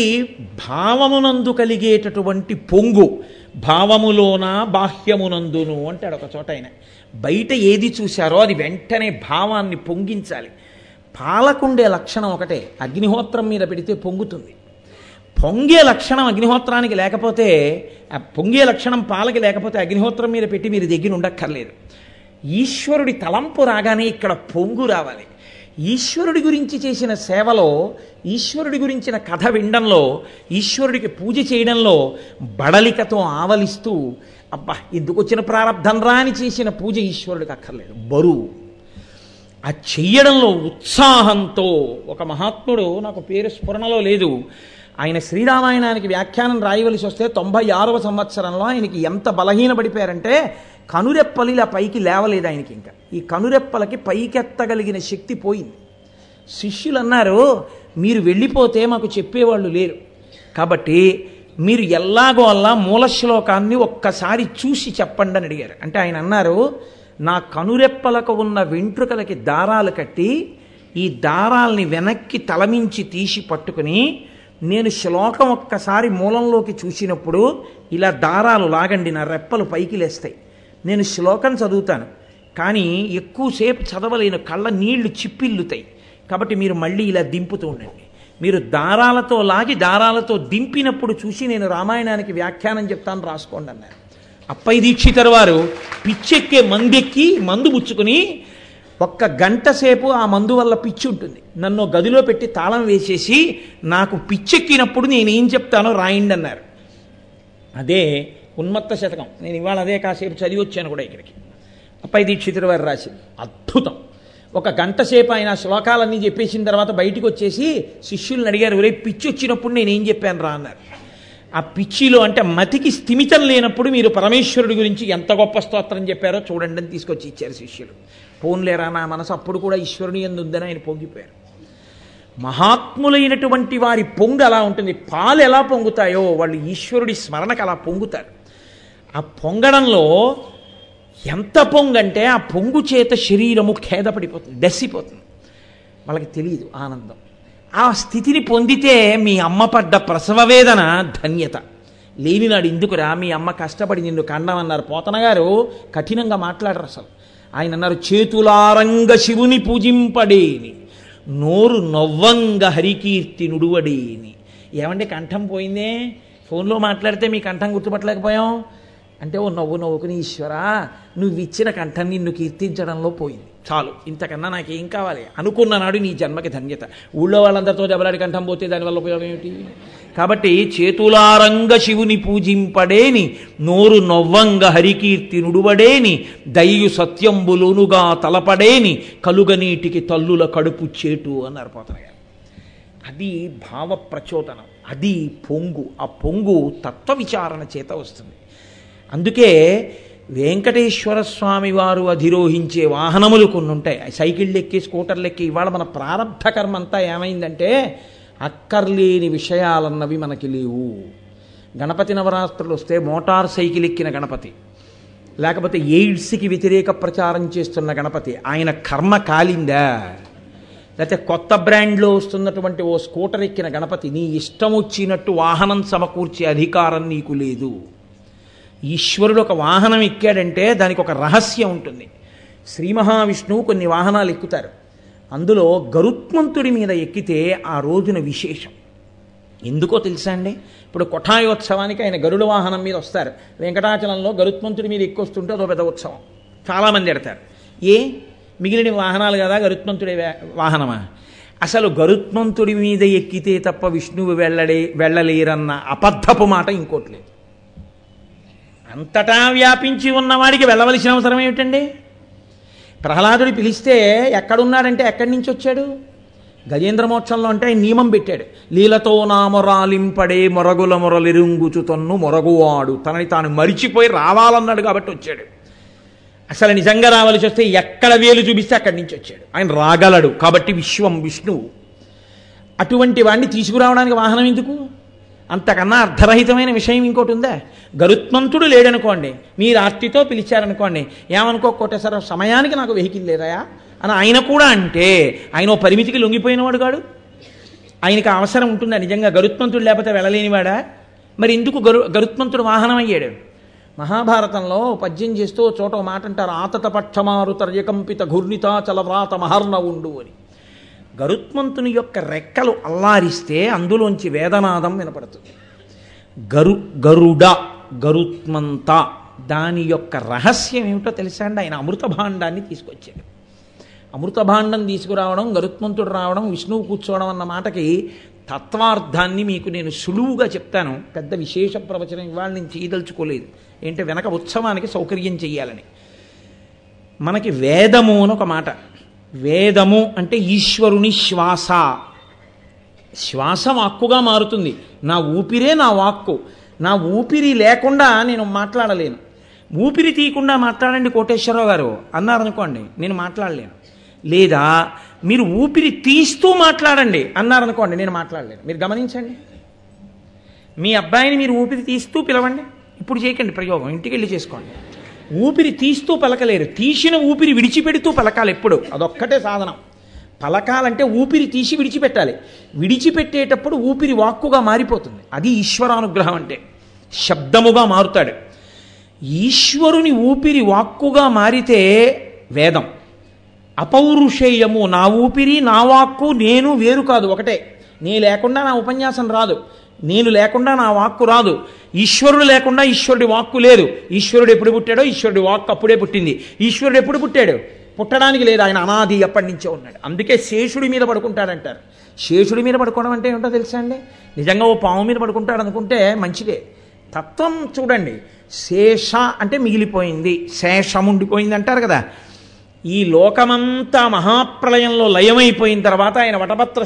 భావమునందు కలిగేటటువంటి పొంగు భావములోన బాహ్యమునందును అంటాడు ఒక చోట ఆయన బయట ఏది చూశారో అది వెంటనే భావాన్ని పొంగించాలి పాలకుండే లక్షణం ఒకటే అగ్నిహోత్రం మీద పెడితే పొంగుతుంది పొంగే లక్షణం అగ్నిహోత్రానికి లేకపోతే ఆ పొంగే లక్షణం పాలకి లేకపోతే అగ్నిహోత్రం మీద పెట్టి మీరు దగ్గర ఉండక్కర్లేదు ఈశ్వరుడి తలంపు రాగానే ఇక్కడ పొంగు రావాలి ఈశ్వరుడి గురించి చేసిన సేవలో ఈశ్వరుడి గురించిన కథ వినడంలో ఈశ్వరుడికి పూజ చేయడంలో బడలికతో ఆవలిస్తూ అబ్బా వచ్చిన ప్రారంధం రాని చేసిన పూజ ఈశ్వరుడికి అక్కర్లేదు బరువు ఆ చెయ్యడంలో ఉత్సాహంతో ఒక మహాత్ముడు నాకు పేరు స్ఫురణలో లేదు ఆయన శ్రీరామాయణానికి వ్యాఖ్యానం రాయవలసి వస్తే తొంభై ఆరవ సంవత్సరంలో ఆయనకి ఎంత బలహీనపడిపోయారంటే కనురెప్పలు ఇలా పైకి లేవలేదు ఆయనకి ఇంకా ఈ కనురెప్పలకి పైకెత్తగలిగిన శక్తి పోయింది శిష్యులు అన్నారు మీరు వెళ్ళిపోతే మాకు చెప్పేవాళ్ళు లేరు కాబట్టి మీరు ఎల్లాగో అలా మూల శ్లోకాన్ని ఒక్కసారి చూసి చెప్పండి అని అడిగారు అంటే ఆయన అన్నారు నా కనురెప్పలకు ఉన్న వెంట్రుకలకి దారాలు కట్టి ఈ దారాల్ని వెనక్కి తలమించి తీసి పట్టుకుని నేను శ్లోకం ఒక్కసారి మూలంలోకి చూసినప్పుడు ఇలా దారాలు లాగండి నా రెప్పలు పైకి లేస్తాయి నేను శ్లోకం చదువుతాను కానీ ఎక్కువసేపు చదవలేను కళ్ళ నీళ్లు చిప్పిల్లుతాయి కాబట్టి మీరు మళ్ళీ ఇలా దింపుతూ ఉండండి మీరు దారాలతో లాగి దారాలతో దింపినప్పుడు చూసి నేను రామాయణానికి వ్యాఖ్యానం చెప్తాను రాసుకోండి అన్నారు అప్పై దీక్షితర్ వారు పిచ్చెక్కే మందెక్కి మందు పుచ్చుకుని ఒక్క గంట సేపు ఆ మందు వల్ల పిచ్చి ఉంటుంది నన్ను గదిలో పెట్టి తాళం వేసేసి నాకు పిచ్చెక్కినప్పుడు నేనేం చెప్తానో రాయండి అన్నారు అదే ఉన్మత్త శతకం నేను ఇవాళ అదే కాసేపు చదివి వచ్చాను కూడా ఇక్కడికి అప్పై దీక్షితుల వారు రాసి అద్భుతం ఒక గంట సేపు ఆయన శ్లోకాలన్నీ చెప్పేసిన తర్వాత బయటకు వచ్చేసి శిష్యుల్ని అడిగారు ఒరే పిచ్చి వచ్చినప్పుడు నేను ఏం చెప్పాను రా అన్నారు ఆ పిచ్చిలో అంటే మతికి స్థిమితం లేనప్పుడు మీరు పరమేశ్వరుడి గురించి ఎంత గొప్ప స్తోత్రం చెప్పారో చూడండి అని తీసుకొచ్చి ఇచ్చారు శిష్యులు పోన్లేరా నా మనసు అప్పుడు కూడా ఈశ్వరుని ఎందు ఉందని ఆయన పొంగిపోయారు మహాత్ములైనటువంటి వారి పొంగు అలా ఉంటుంది పాలు ఎలా పొంగుతాయో వాళ్ళు ఈశ్వరుడి స్మరణకు అలా పొంగుతారు ఆ పొంగడంలో ఎంత పొంగంటే ఆ పొంగు చేత శరీరము ఖేదపడిపోతుంది దసిపోతుంది వాళ్ళకి తెలియదు ఆనందం ఆ స్థితిని పొందితే మీ అమ్మ పడ్డ ప్రసవ వేదన ధన్యత లేనినాడు ఎందుకురా మీ అమ్మ కష్టపడి నిన్ను కండమన్నారు పోతన గారు కఠినంగా మాట్లాడరు అసలు ఆయన అన్నారు చేతులారంగ శివుని పూజింపడేని నోరు నవ్వంగ హరికీర్తి నుడువడేని ఏమంటే కంఠం పోయిందే ఫోన్లో మాట్లాడితే మీ కంఠం గుర్తుపట్టలేకపోయాం అంటే ఓ నవ్వు నవ్వుకుని నువ్వు ఇచ్చిన కంఠం నిన్ను కీర్తించడంలో పోయింది చాలు ఇంతకన్నా నాకేం కావాలి అనుకున్ననాడు నీ జన్మకి ధన్యత ఊళ్ళో వాళ్ళందరితో జబలాడి కంఠం పోతే దానివల్ల ఉపయోగం ఏమిటి కాబట్టి చేతులారంగ శివుని పూజింపడేని నోరు నొవ్వంగ హరికీర్తి నుడువడేని దయ్యు సత్యంబులునుగా తలపడేని కలుగనీటికి తల్లుల కడుపు చేటు అని పోతనగారు అది భావ ప్రచోదనం అది పొంగు ఆ పొంగు తత్వ విచారణ చేత వస్తుంది అందుకే వెంకటేశ్వర స్వామి వారు అధిరోహించే వాహనములు కొన్ని ఉంటాయి సైకిళ్ళు ఎక్కి స్కూటర్లు ఎక్కి ఇవాళ మన ప్రారంభ కర్మ అంతా ఏమైందంటే అక్కర్లేని విషయాలన్నవి మనకి లేవు గణపతి నవరాత్రులు వస్తే మోటార్ సైకిల్ ఎక్కిన గణపతి లేకపోతే ఎయిడ్స్కి వ్యతిరేక ప్రచారం చేస్తున్న గణపతి ఆయన కర్మ కాలిందా లేకపోతే కొత్త బ్రాండ్లో వస్తున్నటువంటి ఓ స్కూటర్ ఎక్కిన గణపతి నీ ఇష్టం వచ్చినట్టు వాహనం సమకూర్చే అధికారం నీకు లేదు ఈశ్వరుడు ఒక వాహనం ఎక్కాడంటే దానికి ఒక రహస్యం ఉంటుంది శ్రీ మహావిష్ణువు కొన్ని వాహనాలు ఎక్కుతారు అందులో గరుత్మంతుడి మీద ఎక్కితే ఆ రోజున విశేషం ఎందుకో తెలుసా అండి ఇప్పుడు కొఠాయోత్సవానికి ఆయన గరుడ వాహనం మీద వస్తారు వెంకటాచలంలో గరుత్మంతుడి మీద ఎక్కువస్తుంటే అదో పెద్ద ఉత్సవం చాలామంది ఎడతారు ఏ మిగిలిన వాహనాలు కదా గరుత్మంతుడి వాహనమా అసలు గరుత్మంతుడి మీద ఎక్కితే తప్ప విష్ణువు వెళ్ళడే వెళ్ళలేరన్న అబద్ధపు మాట ఇంకోటి లేదు అంతటా వ్యాపించి ఉన్నవాడికి వెళ్ళవలసిన అవసరం ఏమిటండి ప్రహ్లాదుడు పిలిస్తే ఎక్కడున్నాడంటే ఎక్కడి నుంచి వచ్చాడు గజేంద్ర మోక్షంలో అంటే ఆయన నియమం పెట్టాడు లీలతో నామరాలింపడే మొరగుల మొరలిరుంగుచు తన్ను మొరగువాడు తనని తాను మరిచిపోయి రావాలన్నాడు కాబట్టి వచ్చాడు అసలు నిజంగా రావాల్సి వస్తే ఎక్కడ వేలు చూపిస్తే అక్కడి నుంచి వచ్చాడు ఆయన రాగలడు కాబట్టి విశ్వం విష్ణువు అటువంటి వాడిని తీసుకురావడానికి వాహనం ఎందుకు అంతకన్నా అర్థరహితమైన విషయం ఇంకోటి ఉందా గరుత్మంతుడు లేడనుకోండి మీరు ఆర్తితో పిలిచారనుకోండి ఏమనుకో ఏమనుకోకొట్టేసారో సమయానికి నాకు వెహికల్ లేదయా అని ఆయన కూడా అంటే ఆయన ఓ పరిమితికి లొంగిపోయినవాడు కాడు ఆయనకు అవసరం ఉంటుందా నిజంగా గరుత్మంతుడు లేకపోతే వెళ్ళలేనివాడా మరి ఎందుకు గరు గరుత్మంతుడు వాహనం అయ్యాడు మహాభారతంలో పద్యం చేస్తూ చోట మాట అంటారు ఆతత పక్షమారు తర్యకంపిత ఘుర్ణిత చలవ్రాత మహర్ణ ఉండు అని గరుత్మంతుని యొక్క రెక్కలు అల్లారిస్తే అందులోంచి వేదనాదం వినపడుతుంది గరు గరుడ గరుత్మంత దాని యొక్క రహస్యం ఏమిటో తెలుసా అండి ఆయన అమృత భాండాన్ని తీసుకొచ్చాడు అమృత భాండం తీసుకురావడం గరుత్మంతుడు రావడం విష్ణువు కూర్చోవడం అన్న మాటకి తత్వార్థాన్ని మీకు నేను సులువుగా చెప్తాను పెద్ద విశేష ప్రవచనం ఇవాళ నేను చేయదలుచుకోలేదు ఏంటంటే వెనక ఉత్సవానికి సౌకర్యం చేయాలని మనకి వేదము అని ఒక మాట వేదము అంటే ఈశ్వరుని శ్వాస శ్వాస వాక్కుగా మారుతుంది నా ఊపిరే నా వాక్కు నా ఊపిరి లేకుండా నేను మాట్లాడలేను ఊపిరి తీయకుండా మాట్లాడండి కోటేశ్వరరావు గారు అన్నారనుకోండి నేను మాట్లాడలేను లేదా మీరు ఊపిరి తీస్తూ మాట్లాడండి అన్నారనుకోండి నేను మాట్లాడలేను మీరు గమనించండి మీ అబ్బాయిని మీరు ఊపిరి తీస్తూ పిలవండి ఇప్పుడు చేయకండి ప్రయోగం ఇంటికి వెళ్ళి చేసుకోండి ఊపిరి తీస్తూ పలకలేరు తీసిన ఊపిరి విడిచిపెడుతూ పలకాలి ఎప్పుడు అదొక్కటే సాధనం పలకాలంటే ఊపిరి తీసి విడిచిపెట్టాలి విడిచిపెట్టేటప్పుడు ఊపిరి వాక్కుగా మారిపోతుంది అది ఈశ్వరానుగ్రహం అంటే శబ్దముగా మారుతాడు ఈశ్వరుని ఊపిరి వాక్కుగా మారితే వేదం అపౌరుషేయము నా ఊపిరి నా వాక్కు నేను వేరు కాదు ఒకటే నీ లేకుండా నా ఉపన్యాసం రాదు నేను లేకుండా నా వాక్కు రాదు ఈశ్వరుడు లేకుండా ఈశ్వరుడి వాక్కు లేదు ఈశ్వరుడు ఎప్పుడు పుట్టాడో ఈశ్వరుడి వాక్కు అప్పుడే పుట్టింది ఈశ్వరుడు ఎప్పుడు పుట్టాడు పుట్టడానికి లేదు ఆయన అనాది ఎప్పటి నుంచో ఉన్నాడు అందుకే శేషుడి మీద పడుకుంటాడంటారు శేషుడి మీద పడుకోవడం అంటే ఏంటో తెలుసా అండి నిజంగా ఓ పాము మీద పడుకుంటాడు అనుకుంటే మంచిదే తత్వం చూడండి శేష అంటే మిగిలిపోయింది శేషం ఉండిపోయింది అంటారు కదా ఈ లోకమంతా మహాప్రలయంలో లయమైపోయిన తర్వాత ఆయన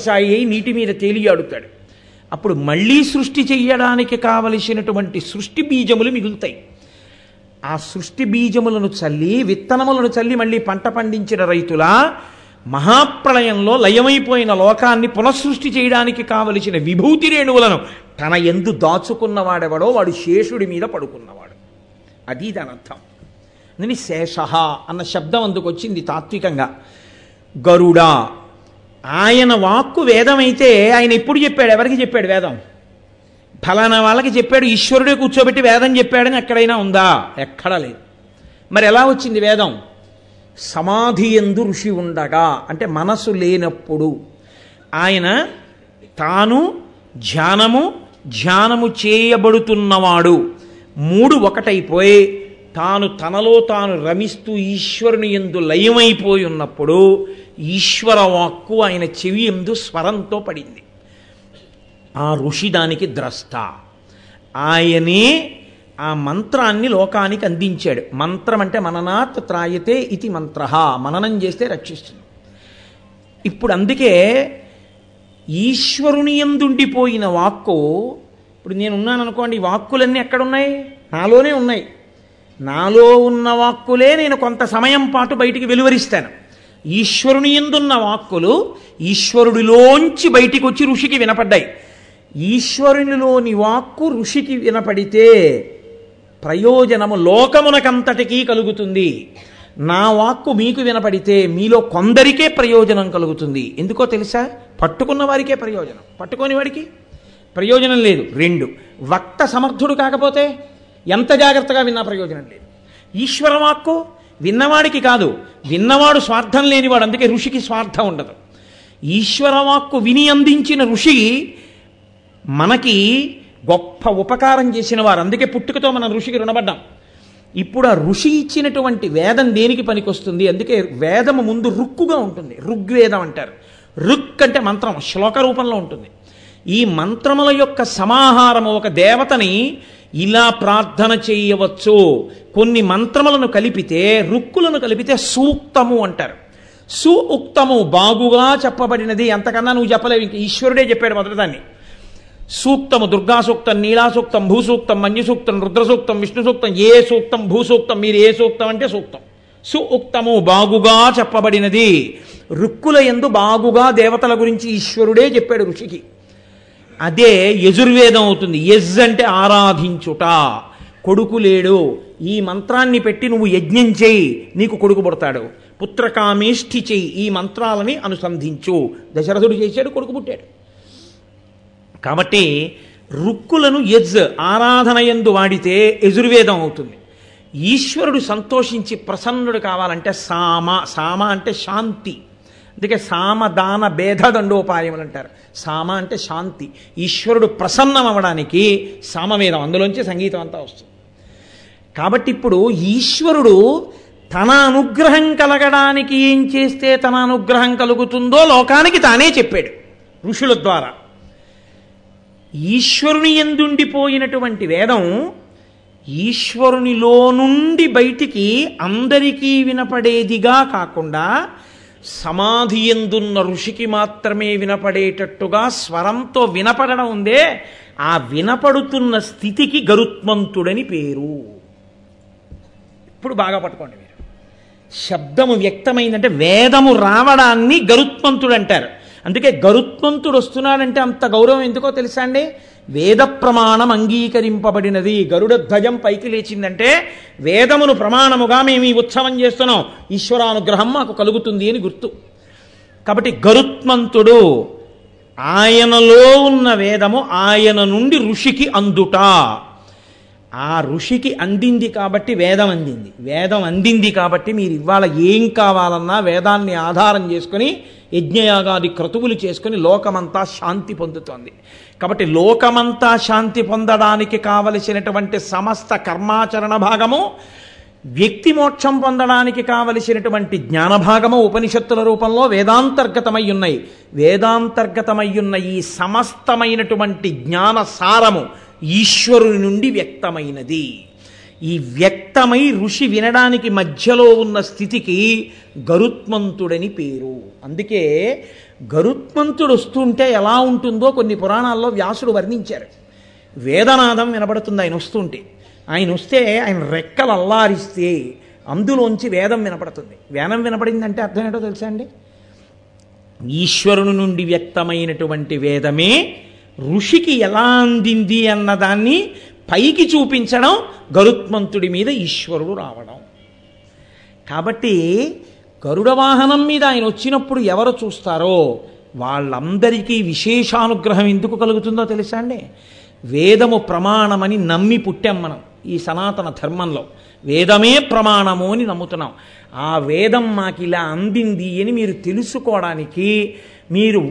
సాయి అయి నీటి మీద అడుగుతాడు అప్పుడు మళ్ళీ సృష్టి చెయ్యడానికి కావలసినటువంటి సృష్టి బీజములు మిగులుతాయి ఆ సృష్టి బీజములను చల్లి విత్తనములను చల్లి మళ్ళీ పంట పండించిన రైతుల మహాప్రళయంలో లయమైపోయిన లోకాన్ని పునఃసృష్టి చేయడానికి కావలసిన విభూతి రేణువులను తన ఎందు దాచుకున్నవాడెవడో వాడు శేషుడి మీద పడుకున్నవాడు అది దాని అర్థం అందుని శేష అన్న శబ్దం అందుకొచ్చింది తాత్వికంగా గరుడా ఆయన వాక్కు వేదమైతే ఆయన ఎప్పుడు చెప్పాడు ఎవరికి చెప్పాడు వేదం ఫలానా వాళ్ళకి చెప్పాడు ఈశ్వరుడే కూర్చోబెట్టి వేదం చెప్పాడని ఎక్కడైనా ఉందా ఎక్కడా లేదు మరి ఎలా వచ్చింది వేదం సమాధి ఎందు ఋషి ఉండగా అంటే మనసు లేనప్పుడు ఆయన తాను ధ్యానము ధ్యానము చేయబడుతున్నవాడు మూడు ఒకటైపోయి తాను తనలో తాను రమిస్తూ ఈశ్వరుని ఎందు లయమైపోయి ఉన్నప్పుడు ఈశ్వర వాక్కు ఆయన చెవి ఎందు స్వరంతో పడింది ఆ ఋషి దానికి ద్రష్ట ఆయనే ఆ మంత్రాన్ని లోకానికి అందించాడు మంత్రం అంటే మననాత్ త్రాయతే ఇది మంత్ర మననం చేస్తే రక్షిస్తుంది ఇప్పుడు అందుకే ఈశ్వరుని ఎందుండిపోయిన వాక్కు ఇప్పుడు నేనున్నాను అనుకోండి వాక్కులన్నీ ఎక్కడున్నాయి నాలోనే ఉన్నాయి నాలో ఉన్న వాక్కులే నేను కొంత సమయం పాటు బయటికి వెలువరిస్తాను ఈశ్వరుని ఎందున్న వాక్కులు ఈశ్వరుడిలోంచి బయటికి వచ్చి ఋషికి వినపడ్డాయి ఈశ్వరునిలోని వాక్కు ఋషికి వినపడితే ప్రయోజనము లోకమునకంతటికీ కలుగుతుంది నా వాక్కు మీకు వినపడితే మీలో కొందరికే ప్రయోజనం కలుగుతుంది ఎందుకో తెలుసా పట్టుకున్న వారికే ప్రయోజనం పట్టుకోని వాడికి ప్రయోజనం లేదు రెండు వక్త సమర్థుడు కాకపోతే ఎంత జాగ్రత్తగా విన్నా ప్రయోజనం లేదు ఈశ్వర వాక్కు విన్నవాడికి కాదు విన్నవాడు స్వార్థం లేనివాడు అందుకే ఋషికి స్వార్థం ఉండదు ఈశ్వర వాక్కు విని అందించిన ఋషి మనకి గొప్ప ఉపకారం చేసిన వారు అందుకే పుట్టుకతో మనం ఋషికి రుణపడ్డాం ఇప్పుడు ఆ ఋషి ఇచ్చినటువంటి వేదం దేనికి పనికొస్తుంది అందుకే వేదము ముందు రుక్కుగా ఉంటుంది ఋగ్వేదం అంటారు రుక్ అంటే మంత్రం శ్లోక రూపంలో ఉంటుంది ఈ మంత్రముల యొక్క సమాహారము ఒక దేవతని ఇలా ప్రార్థన చేయవచ్చు కొన్ని మంత్రములను కలిపితే రుక్కులను కలిపితే సూక్తము అంటారు సు ఉక్తము బాగుగా చెప్పబడినది ఎంతకన్నా నువ్వు చెప్పలేవు ఇంక ఈశ్వరుడే చెప్పాడు మొదటిదాన్ని సూక్తము దుర్గా సూక్తం నీలా సూక్తం భూసూక్తం మంజు సూక్తం రుద్ర సూక్తం విష్ణు సూక్తం ఏ సూక్తం భూసూక్తం మీరు ఏ సూక్తం అంటే సూక్తం సు ఉక్తము బాగుగా చెప్పబడినది రుక్కుల ఎందు బాగుగా దేవతల గురించి ఈశ్వరుడే చెప్పాడు ఋషికి అదే యజుర్వేదం అవుతుంది యజ్ అంటే ఆరాధించుట కొడుకు లేడు ఈ మంత్రాన్ని పెట్టి నువ్వు యజ్ఞం చేయి నీకు కొడుకు పుడతాడు పుత్రకామేష్ఠి చేయి ఈ మంత్రాలని అనుసంధించు దశరథుడు చేశాడు కొడుకు పుట్టాడు కాబట్టి రుక్కులను యజ్ ఆరాధన ఎందు వాడితే యజుర్వేదం అవుతుంది ఈశ్వరుడు సంతోషించి ప్రసన్నుడు కావాలంటే సామ సామ అంటే శాంతి అందుకే సామదాన భేద దండోపాయములు అంటారు సామ అంటే శాంతి ఈశ్వరుడు ప్రసన్నం అవ్వడానికి సామవేదం అందులోంచి సంగీతం అంతా వస్తుంది కాబట్టి ఇప్పుడు ఈశ్వరుడు తన అనుగ్రహం కలగడానికి ఏం చేస్తే తన అనుగ్రహం కలుగుతుందో లోకానికి తానే చెప్పాడు ఋషుల ద్వారా ఈశ్వరుని ఎందుండిపోయినటువంటి వేదం ఈశ్వరునిలో నుండి బయటికి అందరికీ వినపడేదిగా కాకుండా సమాధి ఎందున్న ఋషికి మాత్రమే వినపడేటట్టుగా స్వరంతో వినపడడం ఉందే ఆ వినపడుతున్న స్థితికి గరుత్మంతుడని పేరు ఇప్పుడు బాగా పట్టుకోండి మీరు శబ్దము వ్యక్తమైందంటే వేదము రావడాన్ని గరుత్మంతుడు అంటారు అందుకే గరుత్మంతుడు వస్తున్నాడంటే అంత గౌరవం ఎందుకో తెలుసా అండి వేద ప్రమాణం అంగీకరింపబడినది గరుడ ధ్వజం పైకి లేచిందంటే వేదమును ప్రమాణముగా మేము ఈ ఉత్సవం చేస్తున్నాం ఈశ్వరానుగ్రహం మాకు కలుగుతుంది అని గుర్తు కాబట్టి గరుత్మంతుడు ఆయనలో ఉన్న వేదము ఆయన నుండి ఋషికి అందుట ఆ ఋషికి అందింది కాబట్టి వేదం అందింది వేదం అందింది కాబట్టి మీరు ఇవాళ ఏం కావాలన్నా వేదాన్ని ఆధారం చేసుకుని యజ్ఞయాగాది క్రతువులు చేసుకుని లోకమంతా శాంతి పొందుతోంది కాబట్టి లోకమంతా శాంతి పొందడానికి కావలసినటువంటి సమస్త కర్మాచరణ భాగము వ్యక్తి మోక్షం పొందడానికి కావలసినటువంటి జ్ఞానభాగము ఉపనిషత్తుల రూపంలో వేదాంతర్గతమై ఉన్నాయి వేదాంతర్గతమై ఉన్న ఈ సమస్తమైనటువంటి జ్ఞాన సారము ఈశ్వరుని నుండి వ్యక్తమైనది ఈ వ్యక్తమై ఋషి వినడానికి మధ్యలో ఉన్న స్థితికి గరుత్మంతుడని పేరు అందుకే గరుత్మంతుడు వస్తుంటే ఎలా ఉంటుందో కొన్ని పురాణాల్లో వ్యాసుడు వర్ణించారు వేదనాదం వినబడుతుంది ఆయన వస్తుంటే ఆయన వస్తే ఆయన రెక్కలు అల్లారిస్తే అందులోంచి వేదం వినపడుతుంది వేదం వినపడిందంటే అర్థం ఏంటో తెలుసా అండి ఈశ్వరుని నుండి వ్యక్తమైనటువంటి వేదమే ఋషికి ఎలా అందింది అన్నదాన్ని పైకి చూపించడం గరుత్మంతుడి మీద ఈశ్వరుడు రావడం కాబట్టి గరుడ వాహనం మీద ఆయన వచ్చినప్పుడు ఎవరు చూస్తారో వాళ్ళందరికీ విశేషానుగ్రహం ఎందుకు కలుగుతుందో తెలుసా అండి వేదము ప్రమాణమని నమ్మి పుట్టాం మనం ఈ సనాతన ధర్మంలో వేదమే ప్రమాణము అని నమ్ముతున్నాం ఆ వేదం మాకు ఇలా అందింది అని మీరు తెలుసుకోవడానికి మీరు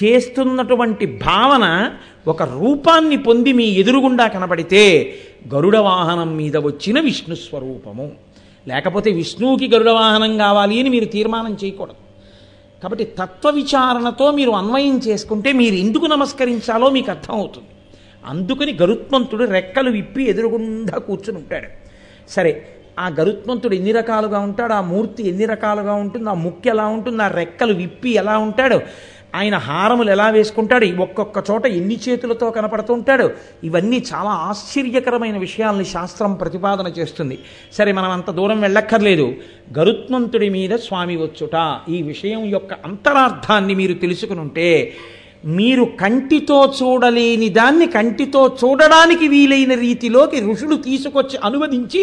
చేస్తున్నటువంటి భావన ఒక రూపాన్ని పొంది మీ ఎదురుగుండా కనబడితే గరుడ వాహనం మీద వచ్చిన విష్ణు స్వరూపము లేకపోతే విష్ణువుకి గరుడ వాహనం కావాలి అని మీరు తీర్మానం చేయకూడదు కాబట్టి తత్వ విచారణతో మీరు అన్వయం చేసుకుంటే మీరు ఎందుకు నమస్కరించాలో మీకు అర్థమవుతుంది అందుకని గరుత్మంతుడు రెక్కలు విప్పి ఎదురుగుండా కూర్చుని ఉంటాడు సరే ఆ గరుత్మంతుడు ఎన్ని రకాలుగా ఉంటాడు ఆ మూర్తి ఎన్ని రకాలుగా ఉంటుంది ఆ ముక్కు ఎలా ఉంటుంది ఆ రెక్కలు విప్పి ఎలా ఉంటాడు ఆయన హారములు ఎలా వేసుకుంటాడు ఒక్కొక్క చోట ఎన్ని చేతులతో కనపడుతూ ఉంటాడు ఇవన్నీ చాలా ఆశ్చర్యకరమైన విషయాల్ని శాస్త్రం ప్రతిపాదన చేస్తుంది సరే మనం అంత దూరం వెళ్ళక్కర్లేదు గరుత్మంతుడి మీద స్వామి వచ్చుట ఈ విషయం యొక్క అంతరార్థాన్ని మీరు తెలుసుకుని ఉంటే మీరు కంటితో చూడలేని దాన్ని కంటితో చూడడానికి వీలైన రీతిలోకి ఋషులు తీసుకొచ్చి అనువదించి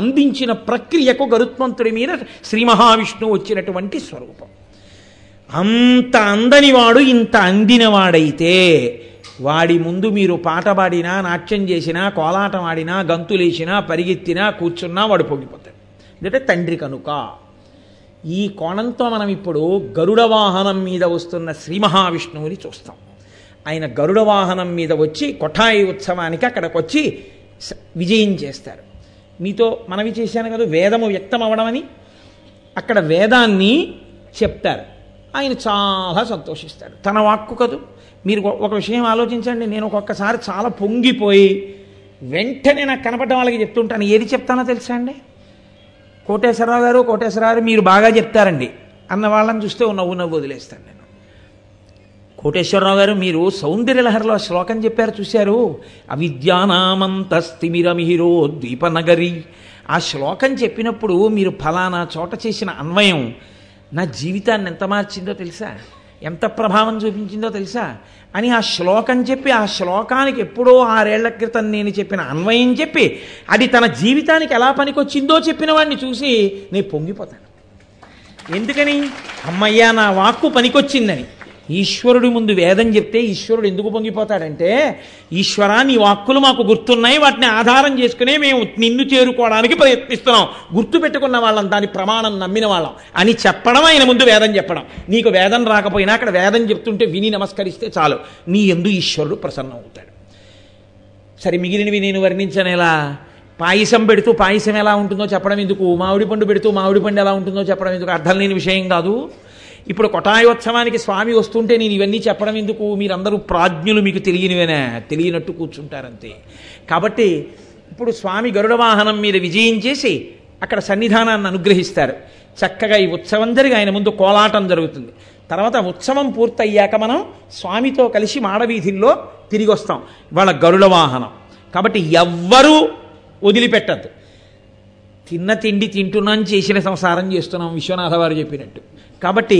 అందించిన ప్రక్రియకు గరుత్మంతుడి మీద శ్రీ మహావిష్ణువు వచ్చినటువంటి స్వరూపం అంత అందనివాడు ఇంత అందినవాడైతే వాడి ముందు మీరు పాట పాడినా నాట్యం చేసినా కోలాటం ఆడినా గంతులేసినా పరిగెత్తినా కూర్చున్నా వాడు పొంగిపోతాడు ఎందుకంటే తండ్రి కనుక ఈ కోణంతో మనం ఇప్పుడు గరుడ వాహనం మీద వస్తున్న శ్రీ మహావిష్ణువుని చూస్తాం ఆయన గరుడ వాహనం మీద వచ్చి కొఠాయి ఉత్సవానికి అక్కడికి వచ్చి విజయం చేస్తారు మీతో మనవి చేశాను కదా వేదము వ్యక్తం అవడమని అక్కడ వేదాన్ని చెప్తారు ఆయన చాలా సంతోషిస్తాడు తన వాక్కు కదూ మీరు ఒక విషయం ఆలోచించండి నేను ఒక్కొక్కసారి చాలా పొంగిపోయి వెంటనే నాకు కనపడ్డ వాళ్ళకి చెప్తుంటాను ఏది చెప్తానో తెలుసా అండి కోటేశ్వరరావు గారు కోటేశ్వరరావు మీరు బాగా చెప్తారండి అన్న వాళ్ళని చూస్తే నవ్వు నవ్వు వదిలేస్తాను నేను కోటేశ్వరరావు గారు మీరు సౌందర్యలహరిలో శ్లోకం చెప్పారు చూశారు అవిద్యానామంతస్థిమిరమిహిరో ద్వీపనగరి ఆ శ్లోకం చెప్పినప్పుడు మీరు ఫలానా చోట చేసిన అన్వయం నా జీవితాన్ని ఎంత మార్చిందో తెలుసా ఎంత ప్రభావం చూపించిందో తెలుసా అని ఆ శ్లోకం చెప్పి ఆ శ్లోకానికి ఎప్పుడో ఆరేళ్ల క్రితం నేను చెప్పిన అన్వయం చెప్పి అది తన జీవితానికి ఎలా పనికొచ్చిందో చెప్పిన వాడిని చూసి నేను పొంగిపోతాను ఎందుకని అమ్మయ్యా నా వాక్కు పనికొచ్చిందని ఈశ్వరుడి ముందు వేదం చెప్తే ఈశ్వరుడు ఎందుకు పొంగిపోతాడంటే ఈశ్వరాన్ని నీ వాక్కులు మాకు గుర్తున్నాయి వాటిని ఆధారం చేసుకునే మేము నిన్ను చేరుకోవడానికి ప్రయత్నిస్తున్నాం గుర్తు పెట్టుకున్న వాళ్ళం దాని ప్రమాణం నమ్మిన వాళ్ళం అని చెప్పడం ఆయన ముందు వేదం చెప్పడం నీకు వేదం రాకపోయినా అక్కడ వేదం చెప్తుంటే విని నమస్కరిస్తే చాలు నీ ఎందు ఈశ్వరుడు ప్రసన్నం అవుతాడు సరే మిగిలినవి నేను వర్ణించనేలా పాయసం పెడుతూ పాయసం ఎలా ఉంటుందో చెప్పడం ఎందుకు మామిడి పండు పెడుతూ మామిడి పండు ఎలా ఉంటుందో చెప్పడం ఎందుకు అర్థం లేని విషయం కాదు ఇప్పుడు కొటాయోత్సవానికి స్వామి వస్తుంటే నేను ఇవన్నీ చెప్పడం ఎందుకు మీరందరూ ప్రాజ్ఞులు మీకు తెలియనివేనా తెలియనట్టు కూర్చుంటారంతే కాబట్టి ఇప్పుడు స్వామి గరుడ వాహనం మీద విజయం చేసి అక్కడ సన్నిధానాన్ని అనుగ్రహిస్తారు చక్కగా ఈ ఉత్సవం జరిగి ఆయన ముందు కోలాటం జరుగుతుంది తర్వాత ఉత్సవం పూర్తయ్యాక మనం స్వామితో కలిసి మాడవీధిల్లో తిరిగి వస్తాం వాళ్ళ గరుడ వాహనం కాబట్టి ఎవ్వరూ వదిలిపెట్టద్దు తిన్న తిండి తింటున్నాను చేసిన సంసారం చేస్తున్నాం విశ్వనాథ వారు చెప్పినట్టు కాబట్టి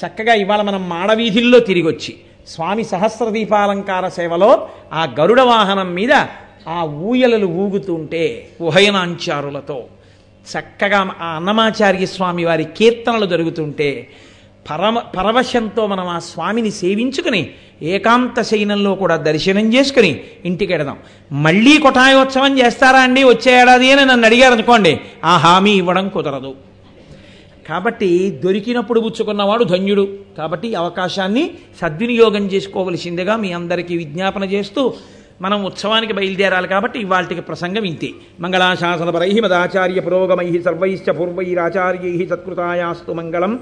చక్కగా ఇవాళ మనం మాడవీధుల్లో తిరిగి వచ్చి స్వామి సహస్ర దీపాలంకార సేవలో ఆ గరుడ వాహనం మీద ఆ ఊయలలు ఊగుతుంటే ఉహయనాంచారులతో చక్కగా ఆ అన్నమాచార్య స్వామి వారి కీర్తనలు జరుగుతుంటే పరమ పరవశంతో మనం ఆ స్వామిని సేవించుకుని ఏకాంత శయనంలో కూడా దర్శనం చేసుకుని ఇంటికి వెడదాం మళ్ళీ కొఠాయోత్సవం చేస్తారా అండి వచ్చే ఏడాది అని నన్ను అడిగారు అనుకోండి ఆ హామీ ఇవ్వడం కుదరదు కాబట్టి దొరికినప్పుడు పుచ్చుకున్నవాడు ధన్యుడు కాబట్టి అవకాశాన్ని సద్వినియోగం చేసుకోవలసిందిగా మీ అందరికీ విజ్ఞాపన చేస్తూ మనం ఉత్సవానికి బయలుదేరాలి కాబట్టి ఇవాళకి ప్రసంగం ఇంతే మంగళాశాసనపరై మదాచార్య పురోగమై సర్వైశ్చ పూర్వైరాచార్యై సత్కృతాయాస్తు మంగళం